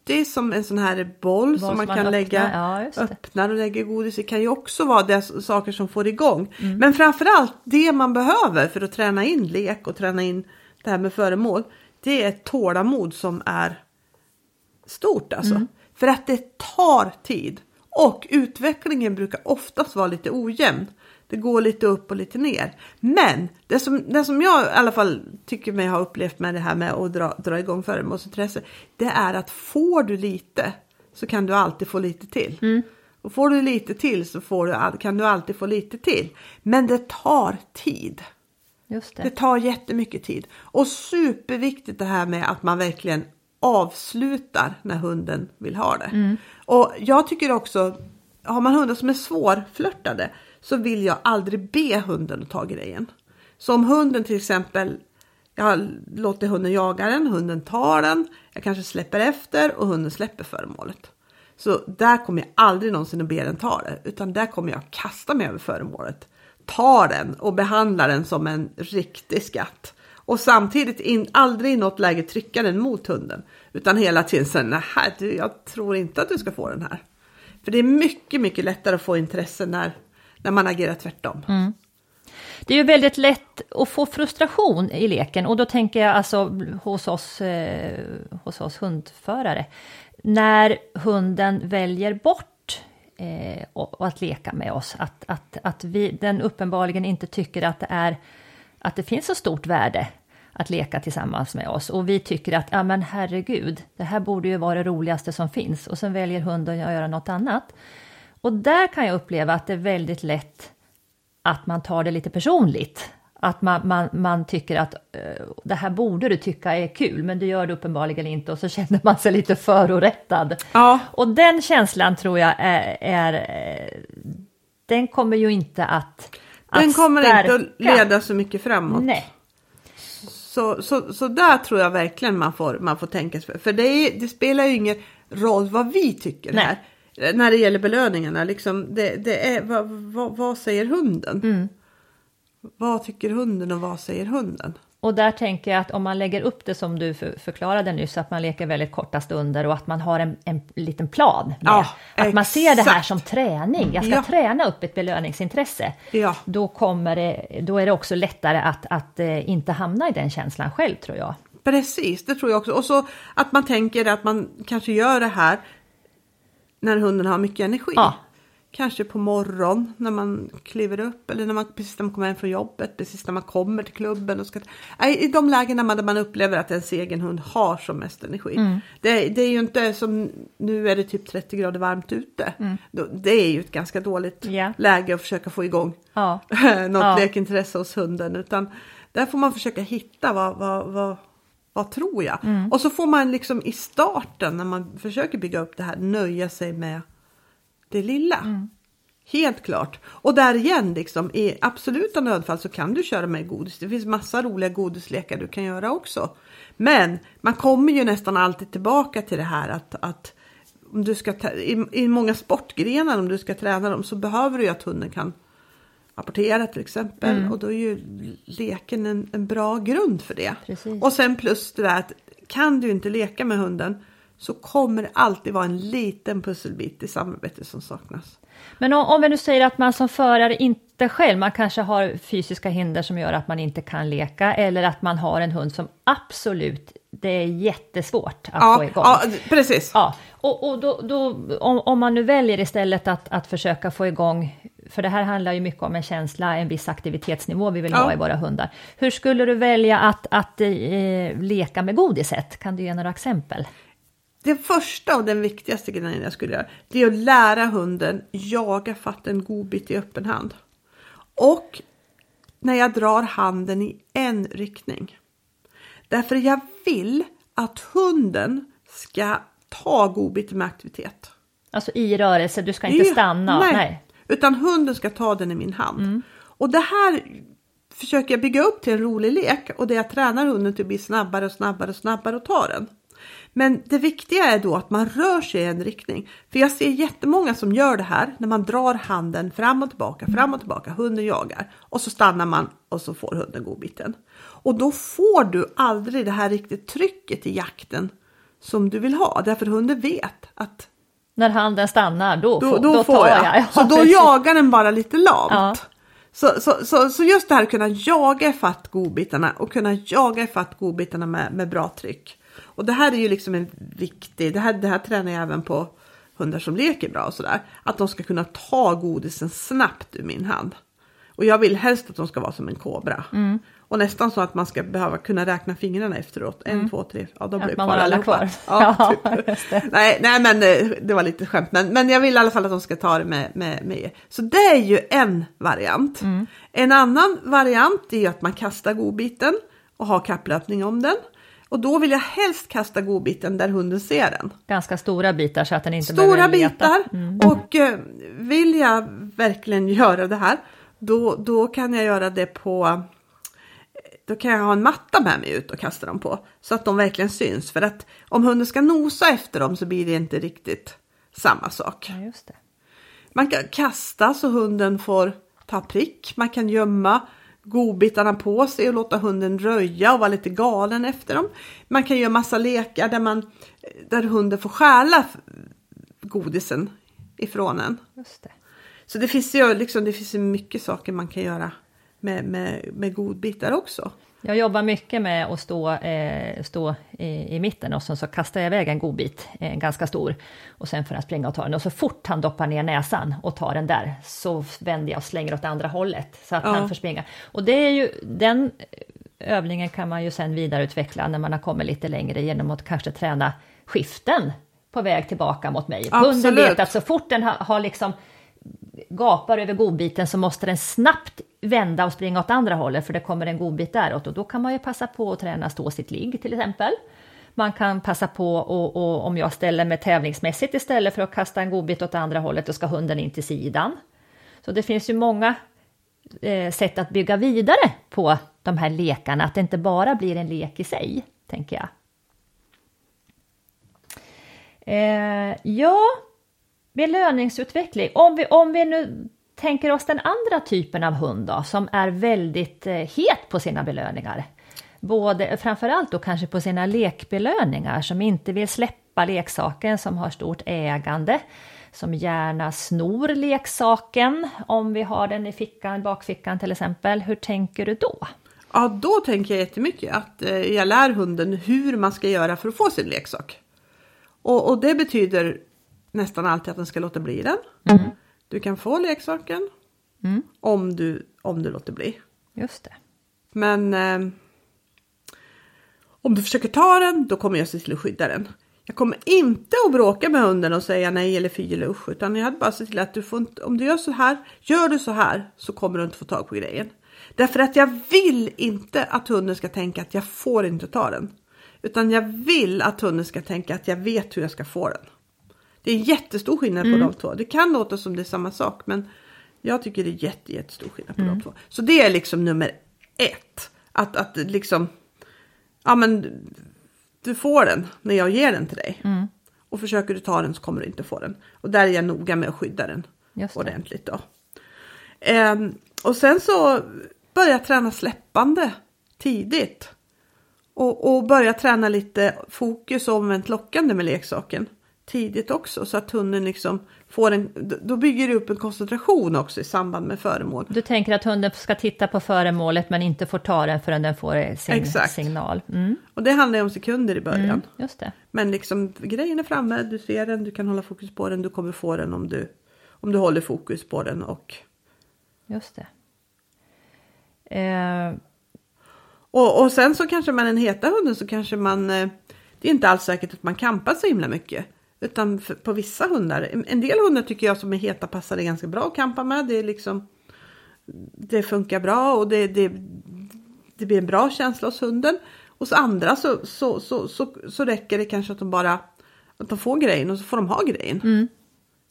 gotti som en sån här boll, boll som man, kan öppna. lägga, ja, öppnar och lägger godis i kan ju också vara det saker som får igång. Mm. Men framförallt det man behöver för att träna in lek och träna in det här med föremål. Det är ett tålamod som är stort alltså. Mm. För att det tar tid. Och utvecklingen brukar oftast vara lite ojämn. Det går lite upp och lite ner. Men det som, det som jag i alla fall tycker mig ha upplevt med det här med att dra, dra igång föremålsintresse. Det är att får du lite så kan du alltid få lite till. Mm. Och får du lite till så får du, kan du alltid få lite till. Men det tar tid. Just det. det tar jättemycket tid. Och superviktigt det här med att man verkligen avslutar när hunden vill ha det. Mm. Och jag tycker också, har man hundar som är svårflörtade så vill jag aldrig be hunden att ta grejen. Så om hunden till exempel, jag låter hunden jaga den, hunden tar den, jag kanske släpper efter och hunden släpper föremålet. Så där kommer jag aldrig någonsin att be den ta det, utan där kommer jag kasta mig över föremålet, ta den och behandla den som en riktig skatt. Och samtidigt in, aldrig i något läge trycka den mot hunden. Utan hela tiden säga, nej jag tror inte att du ska få den här. För det är mycket, mycket lättare att få intresse när, när man agerar tvärtom. Mm. Det är ju väldigt lätt att få frustration i leken och då tänker jag alltså hos oss, eh, hos oss hundförare. När hunden väljer bort eh, och, och, att leka med oss, att, att, att vi, den uppenbarligen inte tycker att det är att det finns så stort värde att leka tillsammans med oss. Och vi tycker att, ja men herregud, det här borde ju vara det roligaste som finns. Och sen väljer hunden att göra något annat. Och där kan jag uppleva att det är väldigt lätt att man tar det lite personligt. Att man, man, man tycker att uh, det här borde du tycka är kul, men du gör det uppenbarligen inte och så känner man sig lite förorättad. Ja. Och den känslan tror jag är, är eh, den kommer ju inte att, att Den kommer stärka. inte att leda så mycket framåt. Nej, Så, så, så där tror jag verkligen man får, man får tänka sig för. För det, är, det spelar ju ingen roll vad vi tycker Nej. här. När det gäller belöningarna. Liksom, det, det är, vad, vad, vad säger hunden? Mm. Vad tycker hunden och vad säger hunden? Och där tänker jag att om man lägger upp det som du för, förklarade nyss, att man leker väldigt korta stunder och att man har en, en liten plan. Med. Ja, att man ser det här exakt. som träning. Jag ska Ja. träna upp ett belöningsintresse. Ja. Då, kommer det, då är det också lättare att, att eh, inte hamna i den känslan själv tror jag. Precis, det tror jag också. Och så att man tänker att man kanske gör det här när hunden har mycket energi. Ja. Kanske på morgon när man kliver upp eller när man, precis när man kommer hem från jobbet, precis när man kommer till klubben. Och ska, nej, I de lägena man, där man upplever att ens egen hund har som mest energi. Mm. Det, det är ju inte som nu är det typ 30 grader varmt ute. Då- Det är ju ett ganska dåligt Mm. Ja. läge att försöka få igång Ja. något Ja. lekintresse hos hunden. Utan där får man försöka hitta vad, vad, vad, vad tror jag. Mm. Och så får man liksom i starten när man försöker bygga upp det här nöja sig med det lilla. Mm. Helt klart. Och där igen, liksom, i absoluta nödfall så kan du köra med godis. Det finns massa roliga godislekar du kan göra också. Men man kommer ju nästan alltid tillbaka till det här att, att om du ska i, i många sportgrenar, om du ska träna dem så behöver du ju att hunden kan apportera till exempel. Mm. Och då är ju leken en, en bra grund för det. Precis. Och sen plus det där att kan du inte leka med hunden så kommer det alltid vara en liten pusselbit i samarbetet som saknas. Men om, om vi nu säger att man som förare inte själv, man kanske har fysiska hinder som gör att man inte kan leka eller att man har en hund som absolut, det är jättesvårt att få igång. ja, precis. Ja, och, och då, då, om, om man nu väljer istället att, att försöka få igång, för det här handlar ju mycket om en känsla, en viss aktivitetsnivå vi vill Ja. ha i våra hundar. Hur skulle du välja att, att eh, leka med godiset? Kan du ge några exempel? Det första och den viktigaste grejen jag skulle göra det är att lära hunden jaga fatt en godbit i öppen hand. Och när jag drar handen i en riktning. Därför jag vill att hunden ska ta godbiten med aktivitet. Alltså i rörelse, du ska inte Ja, stanna. Nej, Nej. Utan hunden ska ta den i min hand. Och det här försöker jag bygga upp till en rolig lek och det jag tränar hunden till att bli snabbare och snabbare och snabbare och ta den. Men det viktiga är då att man rör sig i en riktning. För jag ser jättemånga som gör det här när man drar handen fram och tillbaka, fram och tillbaka, hunden jagar och så stannar man och så får hunden godbiten. Och då får du aldrig det här riktigt trycket i jakten som du vill ha därför hunden vet att När handen stannar, då, då, får, då, då får jag. jag. Ja, så då precis. jagar den bara lite lamt. Ja. Så, så, så, så just det här att kunna jaga ifatt godbitarna och kunna jaga ifatt godbitarna med, med bra tryck. Och det här är ju liksom en viktig, det här, det här tränar jag även på hundar som leker bra och sådär. Att de ska kunna ta godisen snabbt ur min hand. Och jag vill helst att de ska vara som en kobra. Mm. Och nästan så att man ska behöva kunna räkna fingrarna efteråt. En, två, tre, ja då blir det Mm. kvar alla kvar. Ja, typ. Nej, nej, men eh, det var lite skämt. Men, men jag vill i alla fall att de ska ta det med, med, med. Så det är ju en variant. Mm. En annan variant är ju att man kastar godbiten och har kapplöpning om den. Och då vill jag helst kasta godbiten där hunden ser den. Ganska stora bitar så att den inte Stora behöver leta. bitar. Mm. Och eh, vill jag verkligen göra det här, då, då kan jag göra det på då kan jag ha en matta med mig ut och kasta dem på så att de verkligen syns. För att om hunden ska nosa efter dem så blir det inte riktigt samma sak. Ja, just det. Man kan kasta så hunden får ta prick. Man kan gömma godbitarna på sig och låta hunden röja och vara lite galen efter dem. Man kan göra massa lekar där, man, där hunden får stjäla godisen ifrån en. Just det. Så det finns ju liksom, det finns mycket saker man kan göra med, med, med godbitar också. Jag jobbar mycket med att stå, eh, stå i, i mitten och sen så kastar jag iväg en godbit, eh, ganska stor, och sen får han springa och ta den. Och så fort han doppar ner näsan och tar den där så vänder jag och slänger åt andra hållet så att Ja. han får springa. Och det är ju den övningen kan man ju sen vidareutveckla när man har kommit lite längre genom att kanske träna skiften på väg tillbaka mot mig. Hunden vet att så fort den har, har liksom gapar över godbiten så måste den snabbt vända och springa åt andra hållet för det kommer en godbit däråt och då kan man ju passa på att träna stå sitt ligg till exempel. Man kan passa på och, och om jag ställer mig tävlingsmässigt istället för att kasta en godbit åt andra hållet, då ska hunden in till sidan. Så det finns ju många eh, sätt att bygga vidare på de här lekarna, att det inte bara blir en lek i sig, tänker jag. Eh, ja, belöningsutveckling. Om vi, om vi nu tänker oss den andra typen av hund då, som är väldigt eh, het på sina belöningar. Både, framförallt då kanske på sina lekbelöningar, som inte vill släppa leksaken, som har stort ägande, som gärna snor leksaken om vi har den i fickan, bakfickan till exempel. Hur tänker du då? Ja, då tänker jag jättemycket att eh, jag lär hunden hur man ska göra för att få sin leksak. Och, och det betyder nästan alltid att den ska låta bli den. Mm. Du kan få leksaken mm. om, du, om du låter bli. Just det. Men eh, om du försöker ta den, då kommer jag se till att skydda den. Jag kommer inte att bråka med hunden och säga nej eller fy eller usch, utan jag hade bara sett till att du får inte, om du gör så här, gör du så här så kommer du inte få tag på grejen. Därför att jag vill inte att hunden ska tänka att jag får inte ta den. Utan jag vill att hunden ska tänka att jag vet hur jag ska få den. Det är jättestor skillnad mm. på de två. Det kan låta som det är samma sak men jag tycker det är jätte, jättestor skillnad på mm. de två. Så det är liksom nummer ett. Att, att liksom, ja men du får den när jag ger den till dig. Mm. Och försöker du ta den så kommer du inte få den. Och där är jag noga med att skydda den ordentligt då. Ehm, och sen så börja jag träna släppande tidigt. Och, och börja träna lite fokus och omvänt lockande med leksaken tidigt också så att hunden liksom får en, då bygger det upp en koncentration också i samband med föremål. Du tänker att hunden ska titta på föremålet men inte får ta den förrän den får sin Exakt. signal. Mm. Och det handlar ju om sekunder i början. Mm, just det. Men liksom grejen är framme, du ser den, du kan hålla fokus på den, du kommer få den om du, om du håller fokus på den och... Just det. Eh... Och, och sen så kanske man en heta hunden så kanske man, eh, det är inte alls säkert att man kampar så himla mycket. Utan för, på vissa hundar, en del hundar tycker jag som är heta passar det ganska bra att kampa med. Det är liksom det funkar bra och det, det, det blir en bra känsla hos hunden. Hos andra så, så, så, så, så räcker det kanske att de bara att de får grejen och så får de ha grejen. Mm.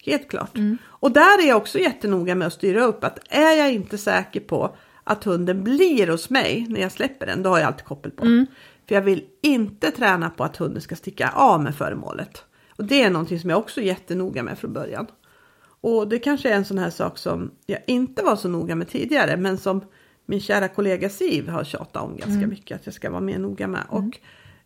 Helt klart. Mm. Och där är jag också jättenoga med att styra upp att är jag inte säker på att hunden blir hos mig när jag släpper den, då har jag alltid koppel på. Mm. För jag vill inte träna på att hunden ska sticka av med föremålet. Och det är någonting som jag också är jättenoga med från början. Och det kanske är en sån här sak som jag inte var så noga med tidigare men som min kära kollega Siv har tjatat om ganska mm. mycket att jag ska vara mer noga med. Mm. Och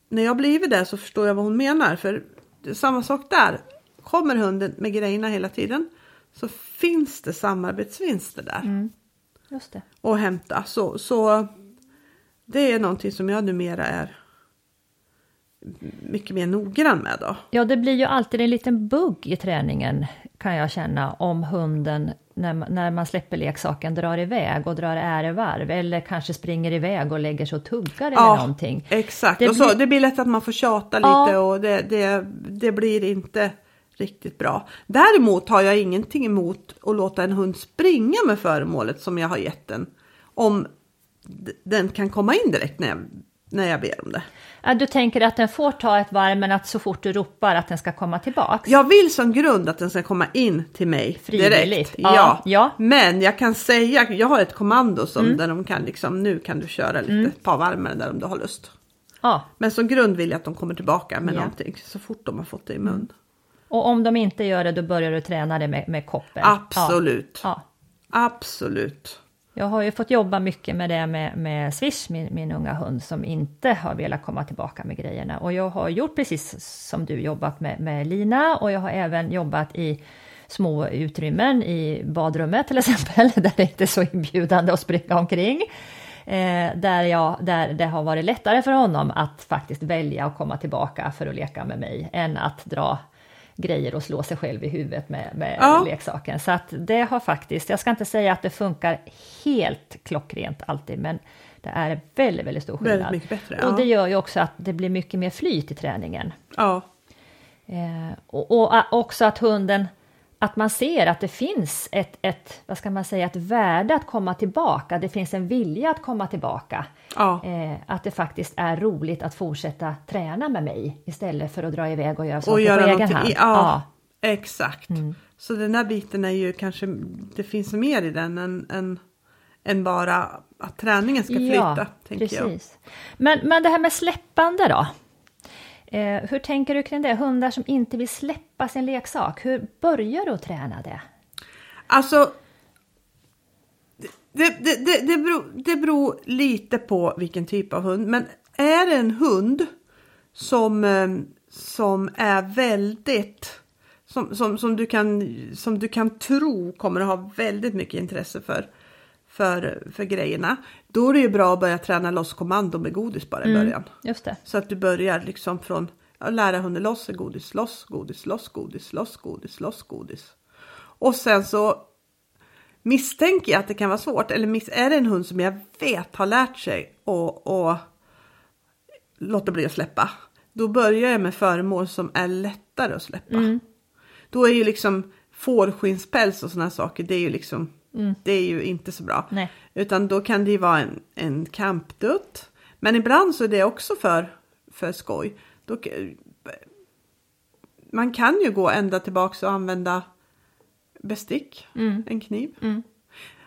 när jag blivit det så förstår jag vad hon menar för samma sak där. Kommer hunden med grejerna hela tiden så finns det samarbetsvinster där. Mm. Just det. Och hämta. Så, så det är någonting som jag numera är mycket mer noggrann med då. Ja, det blir ju alltid en liten bugg i träningen kan jag känna om hunden när, när man släpper leksaken drar iväg och drar ärevarv eller kanske springer iväg och lägger sig och tuggar eller ja, någonting. Exakt, det och så, blir... det blir lätt att man får tjata ja. lite och det, det, det blir inte riktigt bra. Däremot har jag ingenting emot att låta en hund springa med föremålet som jag har gett den. Om den kan komma in direkt när jag när jag ber om det. Ja, du tänker att den får ta ett varv men att så fort du ropar att den ska komma tillbaks? Jag vill som grund att den ska komma in till mig Frivilligt. direkt. Ja, ja. ja. Men jag kan säga, jag har ett kommando som mm. där de kan liksom, nu kan du köra lite, mm. ett par varv med den där om du har lust. Ja. Men som grund vill jag att de kommer tillbaka med ja. någonting så fort de har fått det i mun. Mm. Och om de inte gör det då börjar du träna det med, med koppel? Absolut. Ja. Absolut. Jag har ju fått jobba mycket med det med, med Swish, min, min unga hund, som inte har velat komma tillbaka med grejerna. Och jag har gjort precis som du jobbat med, med Lina och jag har även jobbat i små utrymmen i badrummet till exempel, där det inte är så inbjudande att springa omkring. Eh, där, jag, där det har varit lättare för honom att faktiskt välja att komma tillbaka för att leka med mig än att dra grejer och slå sig själv i huvudet med, med ja. leksaken. Så att det har faktiskt, jag ska inte säga att det funkar helt klockrent alltid, men det är väldigt, väldigt stor skillnad. Väldigt mycket bättre, ja. Och det gör ju också att det blir mycket mer flyt i träningen. Ja. Eh, och, och, också att hunden att man ser att det finns ett, ett, vad ska man säga, ett värde att komma tillbaka, det finns en vilja att komma tillbaka. Ja. Eh, att det faktiskt är roligt att fortsätta träna med mig istället för att dra iväg och göra Och saker göra på egen hand. i- Ja, exakt. Mm. Så den där biten är ju kanske, det finns mer i den än, än, än bara att träningen ska flyta. tänker jag. precis. Men, men det här med släppande då? Eh, hur tänker du kring det? Hundar som inte vill släppa sin leksak, hur börjar du att träna det? Alltså, det, det, det, det, beror, det beror lite på vilken typ av hund. Men är det en hund som, eh, som är väldigt, som, som, som, du kan, som du kan tro kommer att ha väldigt mycket intresse för, för, för grejerna. Då är det ju bra att börja träna loss kommando med godis bara i början. Just det. Så att du börjar liksom från att lära hunden loss, godis loss, godis loss, godis loss, godis loss, godis. Och sen så misstänker jag att det kan vara svårt. Eller är det en hund som jag vet har lärt sig och, och låta bli att släppa. Då börjar jag med föremål som är lättare att släppa. Då är ju liksom fårskinnspäls och sådana saker, det är ju liksom, det är ju inte så bra. Nej. Utan då kan det ju vara en, en kampdutt. Men ibland så är det också för, för skoj. Då, k- man kan ju gå ända tillbaka och använda bestick, en kniv.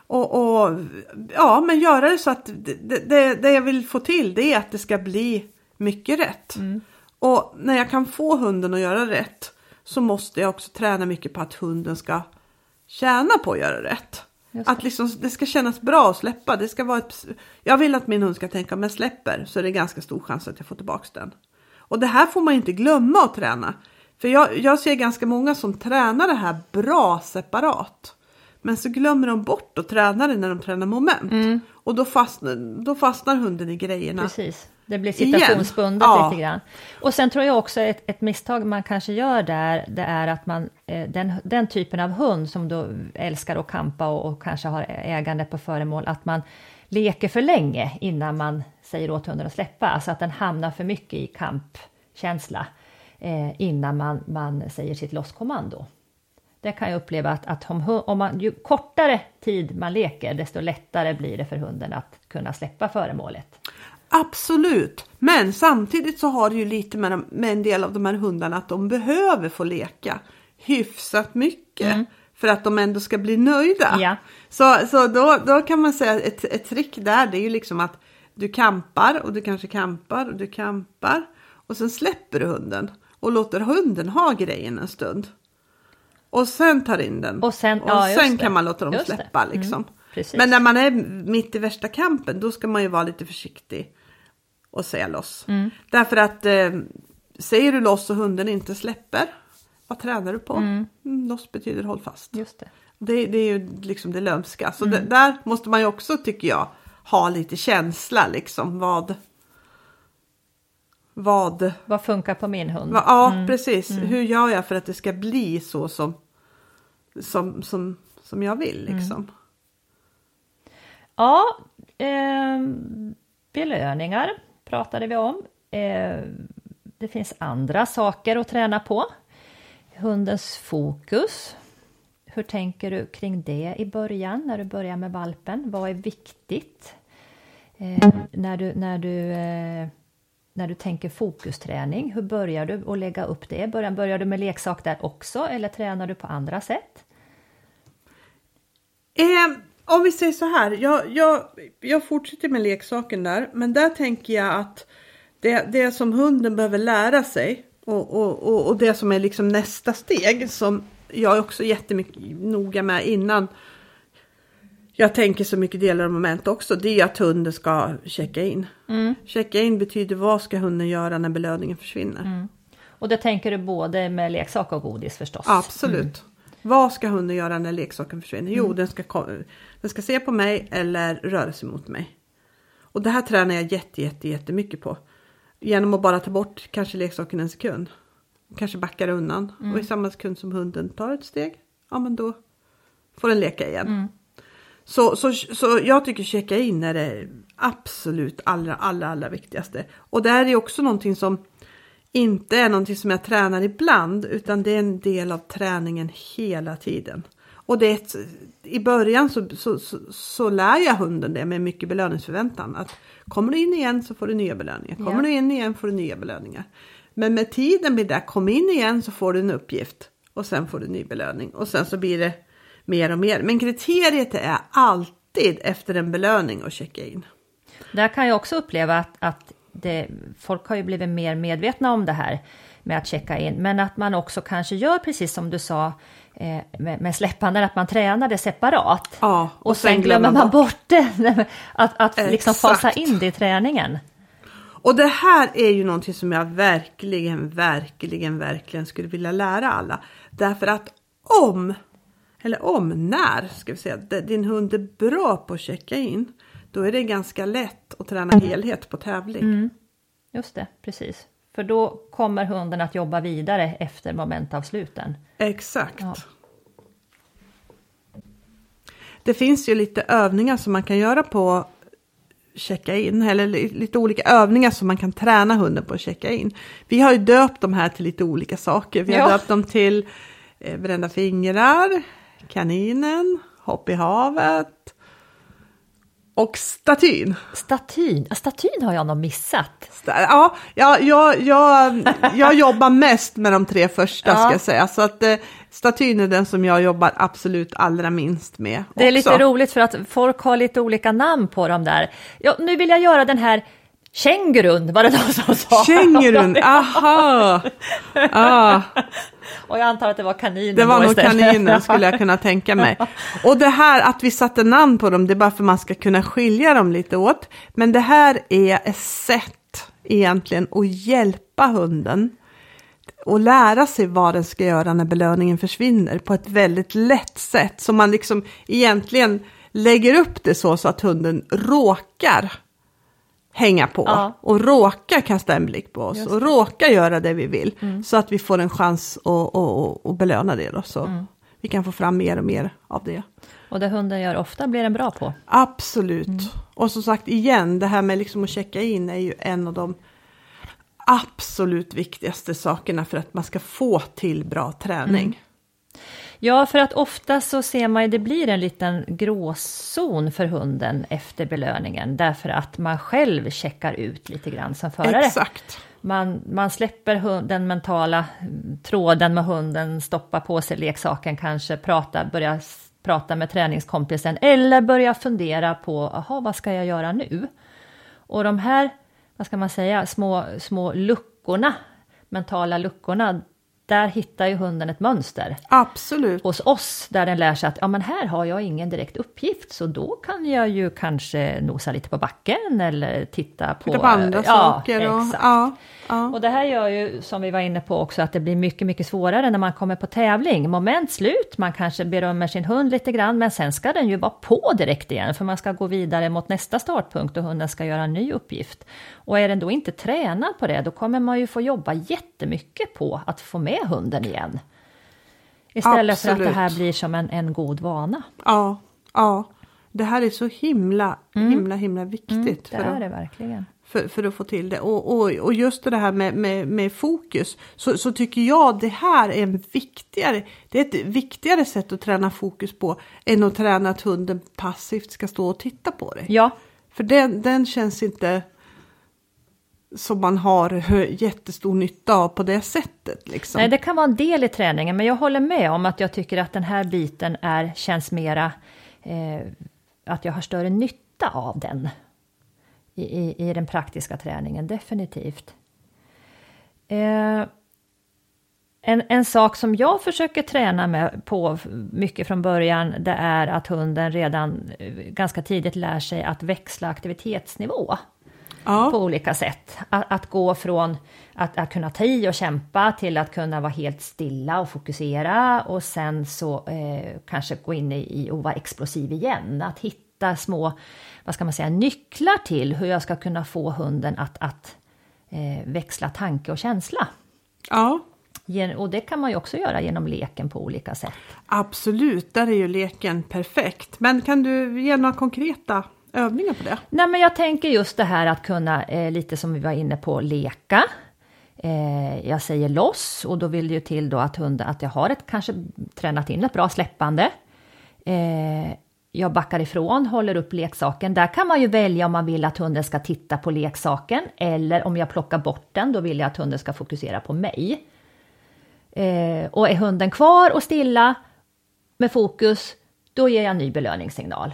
Och, och ja, men göra det så att det, det, det jag vill få till det är att det ska bli mycket rätt. Och när jag kan få hunden att göra rätt så måste jag också träna mycket på att hunden ska tjäna på att göra rätt. Att liksom, det ska kännas bra att släppa. Det ska vara ett, jag vill att min hund ska tänka om jag släpper så är det ganska stor chans att jag får tillbaka den. Och det här får man inte glömma att träna. För jag, jag ser ganska många som tränar det här bra separat. Men så glömmer de bort att träna det när de tränar moment. Och då fastnar, då fastnar hunden i grejerna. Precis. Det blir situationsbundet Ja. lite grann. Och sen tror jag också ett, ett misstag man kanske gör där, det är att man, eh, den, den typen av hund som då älskar att kampa och, och kanske har ägande på föremål, att man leker för länge innan man säger åt hunden att släppa, alltså att den hamnar för mycket i kampkänsla eh, innan man, man säger sitt losskommando. Det kan jag uppleva att, att om, om man, ju kortare tid man leker, desto lättare blir det för hunden att kunna släppa föremålet. Absolut, men samtidigt så har det ju lite med, med en del av de här hundarna att de behöver få leka hyfsat mycket för att de ändå ska bli nöjda. Ja. Så, så då, då kan man säga ett, ett trick där det är ju liksom att du kampar och du kanske kampar och du kampar och sen släpper du hunden och låter hunden ha grejen en stund. Och sen tar in den. Och sen- ja, just sen det. kan man låta dem Just släppa Mm, liksom. precis. Men när man är mitt i värsta kampen då ska man ju vara lite försiktig och säga loss. Mm. Därför att eh, säger du loss och hunden inte släpper, vad tränar du på? Mm, loss betyder håll fast. Just det. Det, det är ju liksom det lömska. Så Mm. det, där måste man ju också, tycker jag, ha lite känsla liksom. Vad... Vad... Vad funkar på min hund? vad ja, precis. Hur gör jag för att det ska bli så som, som, som, som jag vill liksom. Ja, eh, belöningar pratade vi om. Eh, det finns andra saker att träna på. Hundens fokus. Hur tänker du kring det i början, när du börjar med valpen? Vad är viktigt? Eh, när du, när du, eh, när du tänker fokusträning, hur börjar du att lägga upp det? Börjar, börjar du med leksak där också eller tränar du på andra sätt? Eh, om vi säger så här, jag, jag, jag fortsätter med leksaken där, men där tänker jag att det, det som hunden behöver lära sig och, och, och, och det som är liksom nästa steg som jag är också jättemycket noga med innan jag tänker så mycket delar och moment också, det är att hunden ska checka in. Checka in betyder vad ska hunden göra när belöningen försvinner? Och det tänker du både med leksak och godis förstås? Absolut. Vad ska hunden göra när leksaken försvinner? Jo, den, ska, den ska se på mig eller röra sig mot mig. Och det här tränar jag jätte, jätte, jättemycket på. Genom att bara ta bort kanske leksaken en sekund. Kanske backar undan. Och i samma sekund som hunden tar ett steg, ja men då får den leka igen. Så, så, så jag tycker checka in är det absolut allra, allra, allra viktigaste. Och det här är också någonting som inte är någonting som jag tränar ibland utan det är en del av träningen hela tiden. Och det ett, i början så, så, så, så, lär jag hunden det med mycket belöningsförväntan. Att kommer du in igen så får du nya belöningar. Kommer Ja. du in igen får du nya belöningar. Men med tiden blir det, kom in igen så får du en uppgift. Och sen får du ny belöning. Och sen så blir det mer och mer. Men kriteriet är alltid efter en belöning att checka in. Där kan jag också uppleva att, att det, folk har ju blivit mer medvetna om det här med att checka in, men att man också kanske gör precis som du sa med, med släppanden, att man tränar det separat. Ja, och, sen, glömmer man bort, det, att, att liksom fasa in det i träningen. Och det här är ju någonting som jag verkligen, verkligen, verkligen skulle vilja lära alla. Därför att om, eller om, när, ska vi säga, din hund är bra på att checka in, då är det ganska lätt att träna helhet på tävling. Just det, precis. För då kommer hunden att jobba vidare efter momentavsluten. Exakt. Ja. Det finns ju lite övningar som man kan göra på checka in, eller li- lite olika övningar som man kan träna hunden på att checka in. Vi har ju döpt de här till lite olika saker. Vi har Ja. döpt dem till eh, brända fingrar, kaninen, hopp i havet och statyn. Statyn, statyn har jag nog missat. Ja, ja, jag, jag, jag jobbar mest med de tre första Ja. ska jag säga. Så att eh, statyn är den som jag jobbar absolut allra minst med. Det är också. lite roligt för att folk har lite olika namn på dem där. Ja, nu vill jag göra den här kängurun, var det någon som sa. Kängurun, aha! Ah, Och jag antar att det var kaninen det var nog kaninen skulle jag kunna tänka mig. Och det här att vi satte namn på dem, det är bara för att man ska kunna skilja dem lite åt. Men det här är ett sätt egentligen att hjälpa hunden och lära sig vad den ska göra när belöningen försvinner på ett väldigt lätt sätt. Så man liksom egentligen lägger upp det så, så att hunden råkar hänga på Ja. och råkar kasta en blick på oss och råkar göra det vi vill. Så att vi får en chans att, att, att, att belöna det då. Så vi kan få fram mer och mer av det. Och det hunden gör ofta blir den bra på. Absolut. Och som sagt igen, det här med liksom att checka in är ju en av de absolut viktigaste sakerna för att man ska få till bra träning. Ja, för att ofta så ser man ju det blir en liten gråzon för hunden efter belöningen därför att man själv checkar ut lite grann som förare. Exakt. Man, man släpper hund, den mentala tråden med hunden, stoppar på sig leksaken kanske, prata, börja s- prata med träningskompisen eller börja fundera på, aha, vad ska jag göra nu? Och de här, vad ska man säga, små, små luckorna, mentala luckorna, där hittar ju hunden ett mönster Absolut. hos oss där den lär sig att ja, men här har jag ingen direkt uppgift så då kan jag ju kanske nosa lite på backen eller titta på, på andra ja, saker. Och, exakt. ja, ja. Och det här gör ju, som vi var inne på också, att det blir mycket, mycket svårare när man kommer på tävling. Moment slut, man kanske berömmer sin hund lite grann, men sen ska den ju vara på direkt igen, för man ska gå vidare mot nästa startpunkt och hunden ska göra en ny uppgift. Och är den då inte tränad på det, då kommer man ju få jobba jättemycket på att få med hunden igen. Istället för att Absolut. det här blir som en, en god vana. ja, ja. Det här är så himla, himla, himla viktigt. Mm. Det för är att- det verkligen. för, för att få till det. Och, och, och just det här med, med, med fokus så, så tycker jag det här är en viktigare, det är ett viktigare sätt att träna fokus på än att träna att hunden passivt ska stå och titta på dig. Ja, För den, den känns inte som man har jättestor nytta av på det sättet. Liksom. Nej, det kan vara en del i träningen, men jag håller med om att jag tycker att den här biten är, känns mera, eh, att jag har större nytta av den i, i, i den praktiska träningen, definitivt. Eh, en, en sak som jag försöker träna med på mycket från början, det är att hunden redan eh, ganska tidigt lär sig att växla aktivitetsnivå ja, på olika sätt. Att, att gå från att, att kunna ta i och kämpa till att kunna vara helt stilla och fokusera och sen så eh, kanske gå in i, i och vara explosiv igen. Att hitta små, vad ska man säga, nycklar till hur jag ska kunna få hunden att, att eh, växla tanke och känsla. ja, Och det kan man ju också göra genom leken på olika sätt. absolut. Där är ju leken perfekt. Men kan du ge några konkreta övningar på det? Nej, men jag tänker just det här att kunna, eh, lite som vi var inne på, leka. Eh, jag säger loss och då vill det ju till då att, hund, att jag har ett, kanske tränat in ett bra släppande. Eh, jag backar ifrån, håller upp leksaken. Där kan man ju välja om man vill att hunden ska titta på leksaken eller om jag plockar bort den, då vill jag att hunden ska fokusera på mig. Eh, och är hunden kvar och stilla med fokus, då ger jag en ny belöningssignal.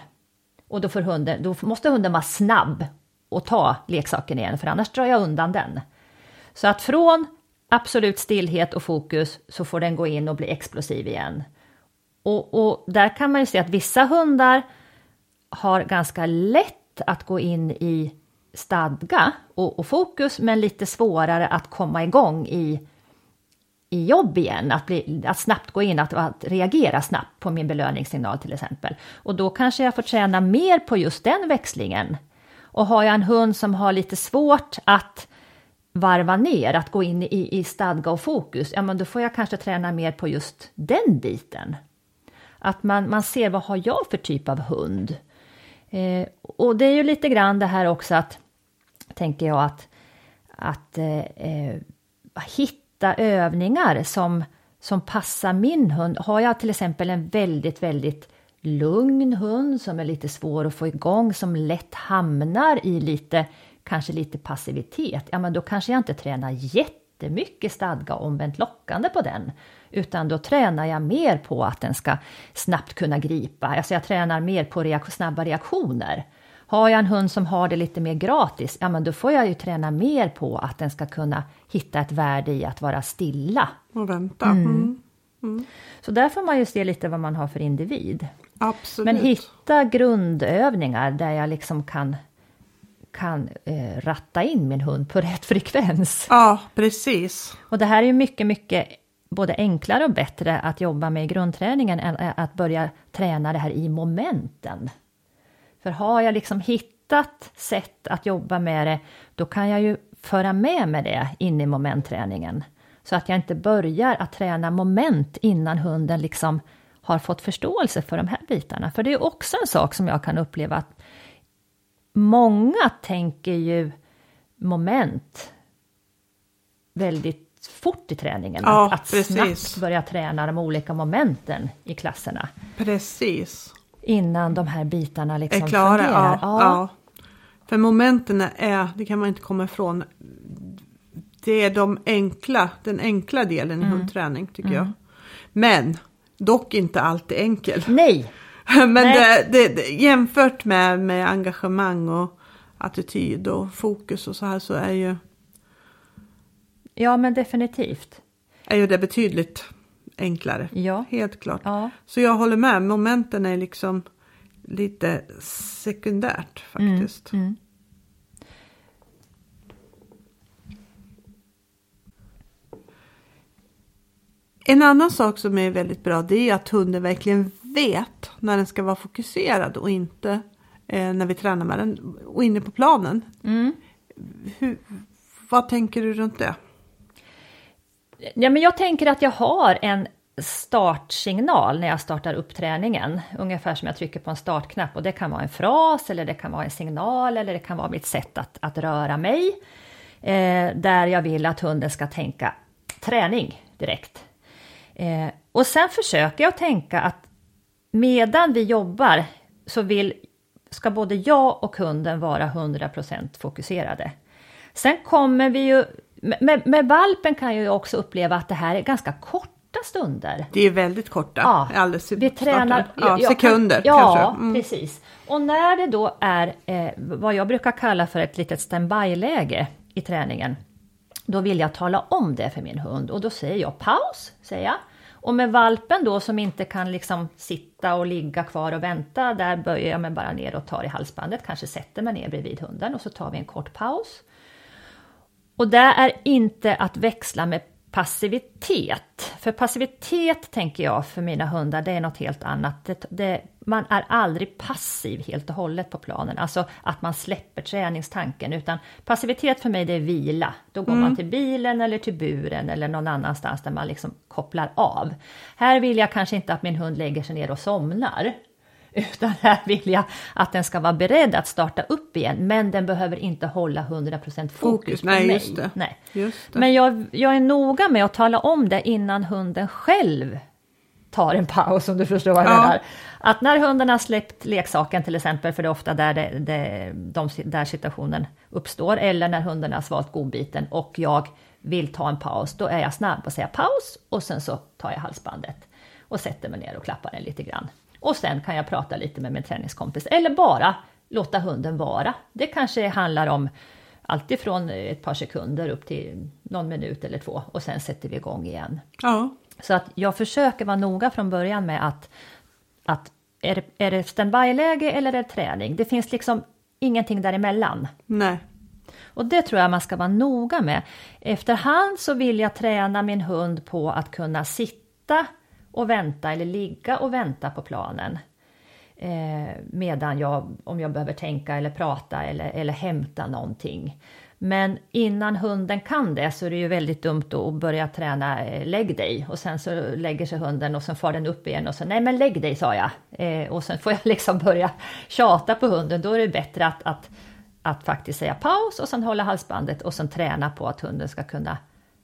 Och då, får hunden, då måste hunden vara snabb och ta leksaken igen, för annars drar jag undan den. Så att från absolut stillhet och fokus så får den gå in och bli explosiv igen. Och, och där kan man ju se att vissa hundar har ganska lätt att gå in i stadga och, och, fokus, men lite svårare att komma igång i, i jobb igen, att, bli, att snabbt gå in, att, att reagera snabbt på min belöningssignal till exempel. Och då kanske jag får träna mer på just den växlingen. Och har jag en hund som har lite svårt att varva ner, att gå in i, i stadga och fokus, ja men då får jag kanske träna mer på just den biten. Att man, man ser vad har jag för typ av hund? Eh, och det är ju lite grann det här också att, tänker jag, att, att eh, eh hitta hitta övningar som, som passar min hund. Har jag till exempel en väldigt, väldigt lugn hund som är lite svår att få igång, som lätt hamnar i lite, kanske lite passivitet, ja men då kanske jag inte tränar jättemycket stadga omvänt lockande på den. Utan då tränar jag mer på att den ska snabbt kunna gripa, alltså jag tränar mer på reak snabba reaktioner. Har jag en hund som har det lite mer gratis, ja men då får jag ju träna mer på att den ska kunna hitta ett värde i att vara stilla. Och vänta. Mm. Mm. Mm. Så där får man ju se lite vad man har för individ. Absolut. Men hitta grundövningar där jag liksom kan, kan eh, ratta in min hund på rätt frekvens. Ja, precis. Och det här är ju mycket, mycket både enklare och bättre att jobba med i grundträningen än att börja träna det här i momenten. För har jag liksom hittat sätt att jobba med det, då kan jag ju föra med mig det in i momentträningen. Så att jag inte börjar att träna moment innan hunden liksom har fått förståelse för de här bitarna. För det är också en sak som jag kan uppleva att många tänker ju moment väldigt fort i träningen. Ja, att, att snabbt börja träna de olika momenten i klasserna. Precis. Innan de här bitarna liksom är klara. Ja, ja. ja, För momenten är, det kan man inte komma ifrån, det är de enkla, den enkla delen i mm. hundträning tycker mm. jag. Men dock inte alltid enkel. Nej! Men Nej. Det, det, jämfört med, med engagemang och attityd och fokus och så här så är ju Ja, men definitivt. Är ju det betydligt enklare. Ja. Helt klart. Ja. Så jag håller med, momenten är liksom lite sekundärt faktiskt. Mm, mm. En annan sak som är väldigt bra det är att hunden verkligen vet när den ska vara fokuserad och inte eh, när vi tränar med den och inne på planen. Mm. Hur, vad tänker du runt det? Ja, men jag tänker att jag har en startsignal när jag startar upp träningen. Ungefär som jag trycker på en startknapp och det kan vara en fras eller det kan vara en signal eller det kan vara mitt sätt att, att röra mig. Eh, där jag vill att hunden ska tänka träning direkt. Eh, och sen försöker jag tänka att medan vi jobbar så vill, ska både jag och hunden vara 100% fokuserade. Sen kommer vi ju med, med valpen kan jag ju också uppleva att det här är ganska korta stunder. Det är väldigt korta. Ja, alldeles vi tränar ja, sekunder ja, kanske. Mm. precis. Och när det då är eh, vad jag brukar kalla för ett litet standby-läge i träningen, då vill jag tala om det för min hund och då säger jag paus, säger jag. Och med valpen då som inte kan liksom sitta och ligga kvar och vänta, där böjer jag mig bara ner och tar i halsbandet, kanske sätter mig ner bredvid hunden och så tar vi en kort paus. Och det är inte att växla med passivitet. För passivitet tänker jag för mina hundar, det är något helt annat. Det, det, man är aldrig passiv helt och hållet på planen, alltså att man släpper träningstanken, utan passivitet för mig det är vila. Då går mm. man till bilen eller till buren eller någon annanstans där man liksom kopplar av. Här vill jag kanske inte att min hund lägger sig ner och somnar, Utan här vill jag att den ska vara beredd att starta upp igen. Men den behöver inte hålla 100% fokus, fokus. på Nej, mig. just det. Nej. Just det. Men jag, jag är noga med att tala om det innan hunden själv tar en paus om du förstår vad jag Ja. menar. Att när hunden har släppt leksaken till exempel, för det är ofta där, det, det, de, där situationen uppstår, eller när hunden har svalt godbiten och jag vill ta en paus, då är jag snabb och säger paus och sen så tar jag halsbandet och sätter mig ner och klappar den lite grann. Och sen kan jag prata lite med min träningskompis eller bara låta hunden vara. Det kanske handlar om allt ifrån ett par sekunder upp till någon minut eller två och sen sätter vi igång igen. Ja, Så att jag försöker vara noga från början med att, att är det, är det standby-läge eller är det träning? Det finns liksom ingenting däremellan. nej. Och det tror jag man ska vara noga med. Efterhand så vill jag träna min hund på att kunna sitta och vänta eller ligga och vänta på planen. Eh, medan jag, om jag behöver tänka eller prata eller, eller hämta någonting. Men innan hunden kan det så är det ju väldigt dumt att börja träna eh, lägg dig och sen så lägger sig hunden och sen far den upp igen och så nej men lägg dig sa jag. Eh, och sen får jag liksom börja tjata på hunden. Då är det bättre att, att, att faktiskt säga paus och sen hålla halsbandet och sen träna på att hunden ska kunna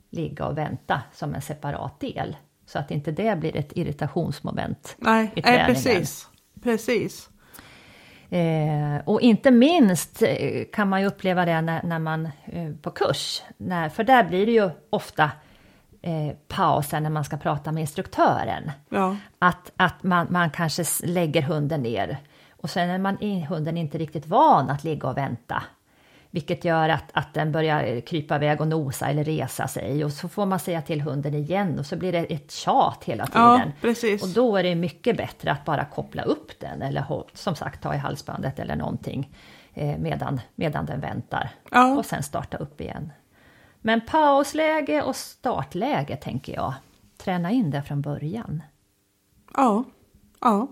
ligga och vänta som en separat del. Så att inte det blir ett irritationsmoment Nej, i nej träningen. precis. Precis. Eh, och inte minst eh, kan man ju uppleva det när, när man eh, på kurs, när, för där blir det ju ofta eh, pauser när man ska prata med instruktören. Ja, Att, att man, man kanske lägger hunden ner och sen är man hunden inte riktigt van att ligga och vänta. Vilket gör att, att den börjar krypa iväg och nosa eller resa sig och så får man säga till hunden igen och så blir det ett tjat hela tiden. ja. Och då är det mycket bättre att bara koppla upp den eller som sagt ta i halsbandet eller någonting eh, medan, medan den väntar. Ja. Och sen starta upp igen. Men pausläge och startläge tänker jag. Träna in det från början. Ja, ja,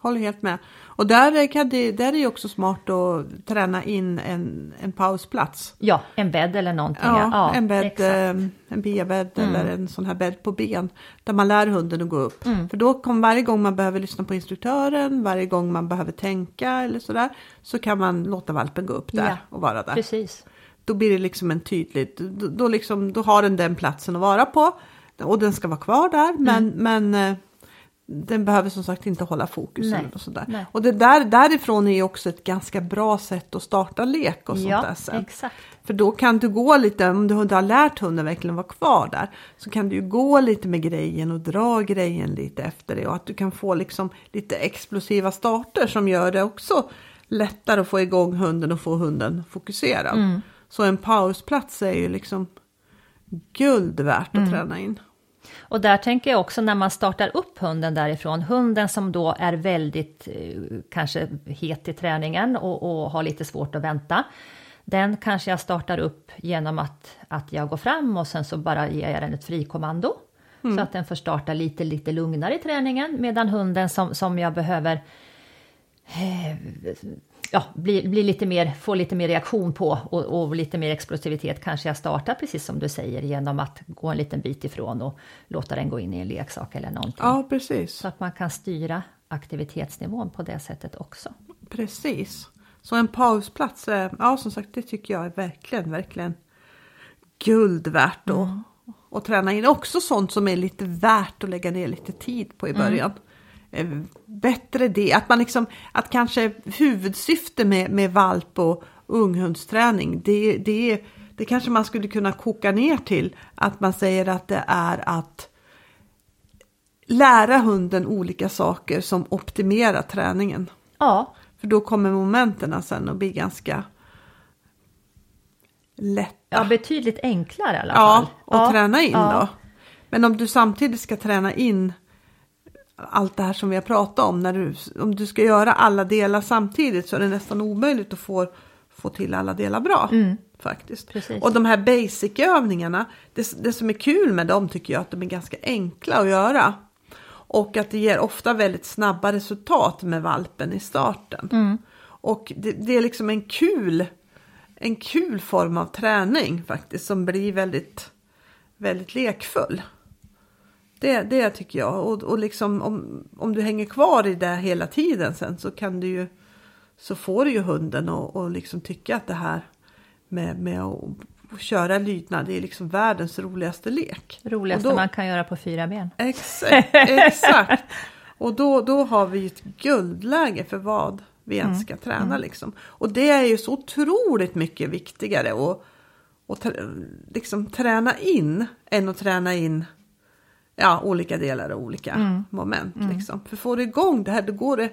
håller helt med. Och där, kan det, där är det också smart att träna in en, en pausplats. Ja, en bädd eller någonting. Ja, en bädd, exakt. Mm. eh, en biabädd eller en sån här bädd på ben. Där man lär hunden att gå upp. Mm. För då kommer varje gång man behöver lyssna på instruktören, varje gång man behöver tänka eller sådär. Så kan man låta valpen gå upp där Ja, och vara där. Precis. Då blir det liksom en tydligt, då, då, liksom, då har den den platsen att vara på. Och den ska vara kvar där men, men eh, den behöver som sagt inte hålla fokus. Nej, eller sådär. nej. Och det där, därifrån är ju också ett ganska bra sätt att starta lek och sånt Ja, där sen. exakt. För då kan du gå lite, om du inte har lärt hunden verkligen vara kvar där, så kan du gå lite med grejen och dra grejen lite efter det och att du kan få liksom lite explosiva starter som gör det också lättare att få igång hunden och få hunden fokuserad. Mm. Så en pausplats är ju liksom guld värt Mm. att träna in. Och där tänker jag också när man startar upp hunden därifrån, hunden som då är väldigt eh, kanske het i träningen och, och har lite svårt att vänta. Den kanske jag startar upp genom att, att jag går fram och sen så bara ger jag den ett frikommando. Så att den får starta lite, lite lugnare i träningen. Medan hunden som, som jag behöver eh, ja, bli, bli lite mer, få lite mer reaktion på och, och lite mer explosivitet kanske jag startar precis som du säger genom att gå en liten bit ifrån och låta den gå in i en leksak eller någonting. Ja, precis. Så att man kan styra aktivitetsnivån på det sättet också. Precis. Så en pausplats, är, ja som sagt det tycker jag är verkligen, verkligen guld värt att, Mm. att träna in. Också sånt som är lite värt att lägga ner lite tid på i Mm. början. Eh, Bättre det, att man liksom, att kanske huvudsyfte med, med valp och unghundsträning, det, det, det kanske man skulle kunna koka ner till att man säger att det är att lära hunden olika saker som optimerar träningen. Ja, För då kommer momenten sen att bli ganska lätta. ja betydligt enklare i alla Ja, fall. och Ja, träna in ja. då. Men om du samtidigt ska träna in allt det här som vi har pratat om. När du, om du ska göra alla delar samtidigt så är det nästan omöjligt att få, få till alla delar bra. Faktiskt. Mm. Precis. Och de här basic-övningarna, det, det som är kul med dem tycker jag att de är ganska enkla att göra. Och att det ger ofta väldigt snabba resultat med valpen i starten. Mm. Och det, det är liksom en kul, en kul form av träning faktiskt som blir väldigt, väldigt lekfull. Det, det tycker jag. Och, och liksom om, om du hänger kvar i det hela tiden sen så kan du ju så får du ju hunden att och liksom tycka att det här med, med att köra lydnad det är liksom världens roligaste lek. Roligaste Och då- man kan göra på fyra ben. Exakt, exakt. Och då, då har vi ett guldläge för vad vi ens ska träna liksom. Och det är ju så otroligt mycket viktigare att, trä- liksom träna in än att träna in ja, olika delar och olika moment. Liksom. För får du igång det här då går det,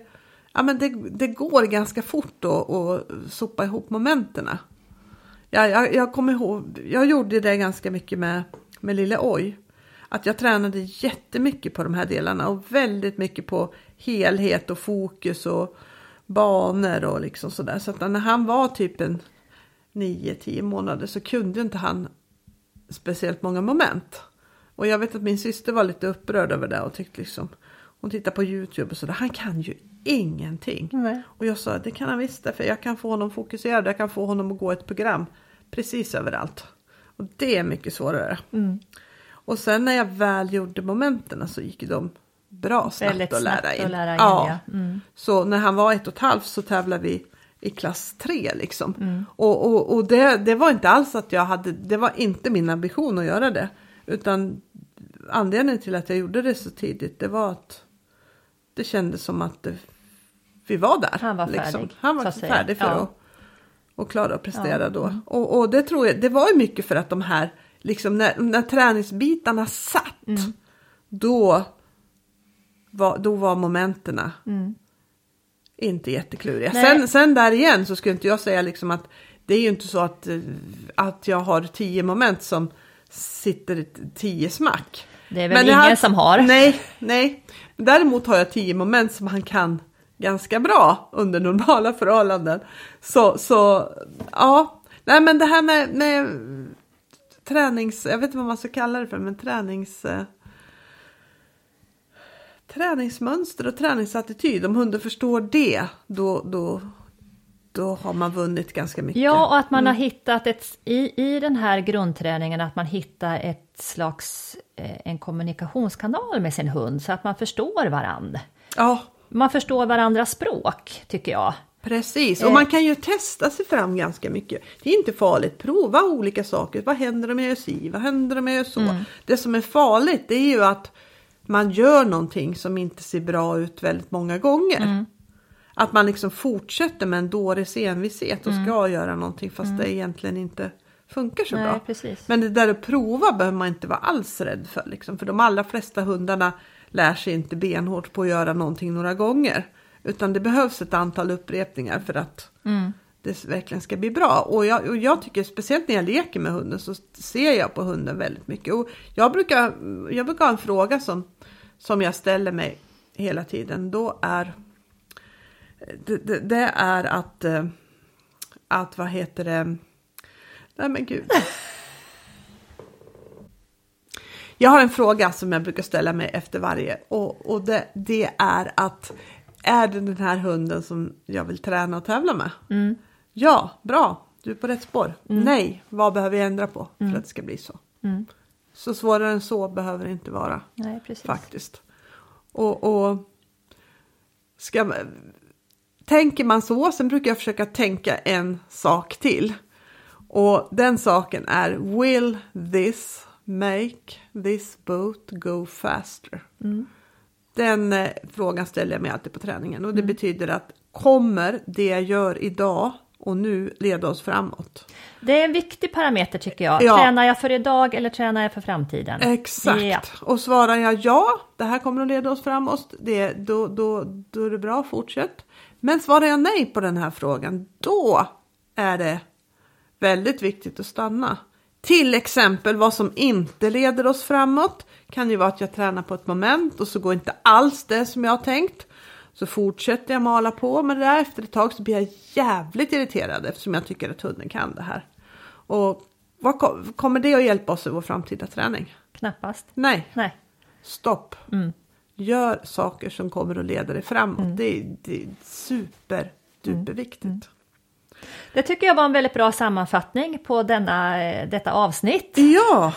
ja, men det, det går ganska fort att sopa ihop momenterna. Ja, jag, jag kommer ihåg, jag gjorde det ganska mycket med, med Lille Oj. Att jag tränade jättemycket på de här delarna och väldigt mycket på helhet och fokus och banor och liksom sådär. Så att när han var typ en 9-10 månader så kunde inte han speciellt många moment. Och jag vet att min syster var lite upprörd över det och tyckte liksom hon tittar på Youtube och sådär, han kan ju ingenting. Nej. Och jag sa, det kan han visst för jag kan få honom fokuserad, jag kan få honom att gå ett program precis överallt. Och det är mycket svårare. Mm. Och sen när jag väl gjorde momenten så gick de bra snabbt Väldigt att lära snabbt in. att lära in, ja. ja. Mm. Så när han var ett och ett halvt så tävlade vi i klass tre liksom. Mm. Och, och, och det, det var inte alls att jag hade, det var inte min ambition att göra det. Utan anledningen till att jag gjorde det så tidigt det var att det kändes som att det, vi var där. Han var liksom. färdig, Han var färdig för Ja. att och klara att prestera Ja. då. Och, och det tror jag, det var ju mycket för att de här, liksom när, när träningsbitarna satt, Mm. då, var, då var momenterna Mm. inte jättekluriga. Nej. Sen, sen där igen så skulle inte jag säga liksom att det är ju inte så att, att jag har tio moment som sitter tio smack. Det är väl Men ingen har- som har. Nej, nej. Däremot har jag tio moment som han kan ganska bra under normala förhållanden. Så, så ja, nej men det här med, med tränings, jag vet inte vad man ska kalla det för, men tränings... Eh, träningsmönster och träningsattityd, om hunden förstår det, då, då, då har man vunnit ganska mycket. Ja, och att man har Mm. hittat ett, i, i den här grundträningen, att man hittar ett slags eh, en kommunikationskanal med sin hund så att man förstår varandra. ja Man förstår varandras språk, tycker jag. Precis, Eh. och man kan ju testa sig fram ganska mycket. Det är inte farligt, prova olika saker. Vad händer om jag gör si? Vad händer om jag gör så? Mm. Det som är farligt det är ju att man gör någonting som inte ser bra ut väldigt många gånger. Mm. Att man liksom fortsätter med en dåres envishet och Mm. ska göra någonting fast det egentligen inte funkar så Nej, bra. precis. Men det där att prova behöver man inte vara alls rädd för. Liksom. För de allra flesta hundarna lär sig inte benhårt på att göra någonting några gånger. Utan det behövs ett antal upprepningar för att Mm. det verkligen ska bli bra. Och jag, och jag tycker speciellt när jag leker med hunden så ser jag på hunden väldigt mycket. Och jag, brukar, jag brukar ha en fråga som, som jag ställer mig hela tiden. Då är det, det, det är att, eh, att vad heter det, nej men gud. Jag har en fråga som jag brukar ställa mig efter varje och, och det, det är att är det den här hunden som jag vill träna och tävla med? Mm. Ja, bra, du är på rätt spår. Nej, vad behöver jag ändra på för att det ska bli så? Mm. Så svårare än så behöver det inte vara Nej, precis. faktiskt. Och, och ska, tänker man så, sen brukar jag försöka tänka en sak till. Och den saken är Will this make this boat go faster? Den eh, frågan ställer jag mig alltid på träningen och det betyder att kommer det jag gör idag och nu leda oss framåt? Det är en viktig parameter tycker jag. Ja. Tränar jag för idag eller tränar jag för framtiden? Exakt. Ja. Och svarar jag ja, det här kommer att leda oss framåt, det, då, då, då är det bra, fortsätt. Men svarar jag nej på den här frågan, då är det väldigt viktigt att stanna. Till exempel vad som inte leder oss framåt kan ju vara att jag tränar på ett moment och så går inte alls det som jag har tänkt. Så fortsätter jag mala på med det där. Efter ett tag så blir jag jävligt irriterad eftersom jag tycker att hunden kan det här. Och vad kom, kommer det att hjälpa oss i vår framtida träning? Knappast. Nej, Nej. stopp. Mm. Gör saker som kommer att leda dig framåt. Det, är, det är super, duperviktigt. Det tycker jag var en väldigt bra sammanfattning på denna, eh, detta avsnitt. Ja,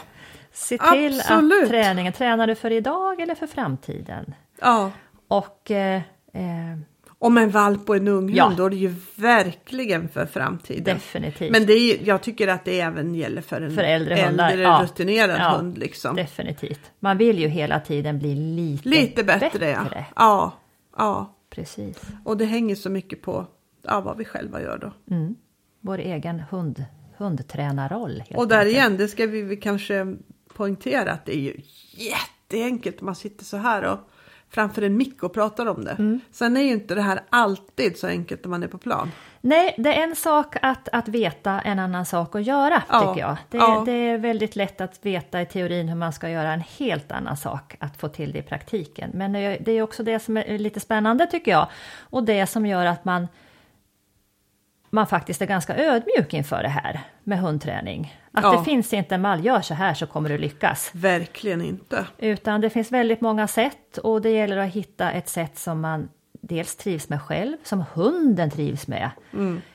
Se till Absolut. att träningen, tränar du för idag eller för framtiden? Ja. Och eh, eh, Om en valp och en ung hund, Ja. då är det ju verkligen för framtiden. definitivt. Men det är, jag tycker att det även gäller för en För äldre hundar, ja. rutinerad Ja. hund. Liksom. Definitivt. Man vill ju hela tiden bli lite, Lite bättre, ja. ja. Ja, Precis. och det hänger så mycket på ja, vad vi själva gör då. Mm. Vår egen hund, hundtränarroll. Och där enkelt. igen, det ska vi kanske poängtera att det är ju jätteenkelt om man sitter så här och framför en mick och pratar om det. Mm. Sen är ju inte det här alltid så enkelt när man är på plan. Nej, det är en sak att, att veta, en annan sak att göra, Ja, tycker jag. Det, ja. det är väldigt lätt att veta i teorin hur man ska göra, en helt annan sak att få till det i praktiken. Men det är- det är också det som är lite spännande, tycker jag. Och det som gör att man, man faktiskt är ganska ödmjuk inför det här med hundträning. Att Ja. det finns inte en mall, gör så här så kommer du lyckas. Verkligen inte. Utan det finns väldigt många sätt och det gäller att hitta ett sätt som man dels trivs med själv, som hunden trivs med.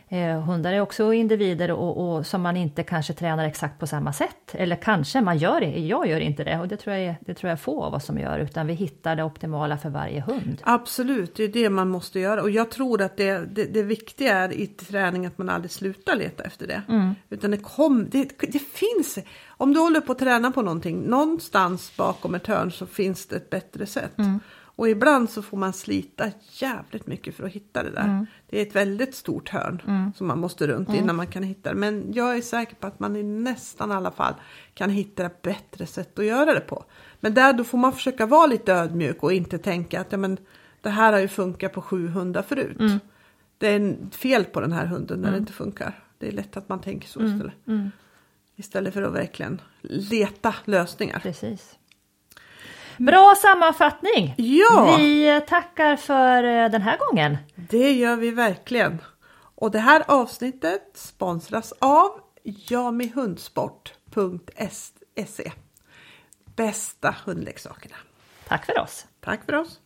Eh, hundar är också individer och, och som man inte kanske tränar exakt på samma sätt. Eller kanske man gör det, jag gör inte det och det tror jag det tror jag få av oss som gör. Utan vi hittar det optimala för varje hund. Absolut, det är det man måste göra. Och jag tror att det, det, det viktiga är i träning att man aldrig slutar leta efter det. Utan det, kom, det, det finns, om du håller på att träna på någonting, någonstans bakom ett hörn så finns det ett bättre sätt. Och ibland så får man slita jävligt mycket för att hitta det där. Det är ett väldigt stort hörn som man måste runt innan man kan hitta det. Men jag är säker på att man i nästan alla fall kan hitta ett bättre sätt att göra det på. Men där då får man försöka vara lite ödmjuk och inte tänka att ja, men, det här har ju funkat på sju hundar förut. Det är fel på den här hunden när det inte funkar. Det är lätt att man tänker så istället. Istället för att verkligen leta lösningar. Precis. Bra sammanfattning! Ja. Vi tackar för eh, den här gången. Det gör vi verkligen. Och det här avsnittet sponsras av jamihundsport.se. Bästa hundleksakerna. Tack för oss! Tack för oss.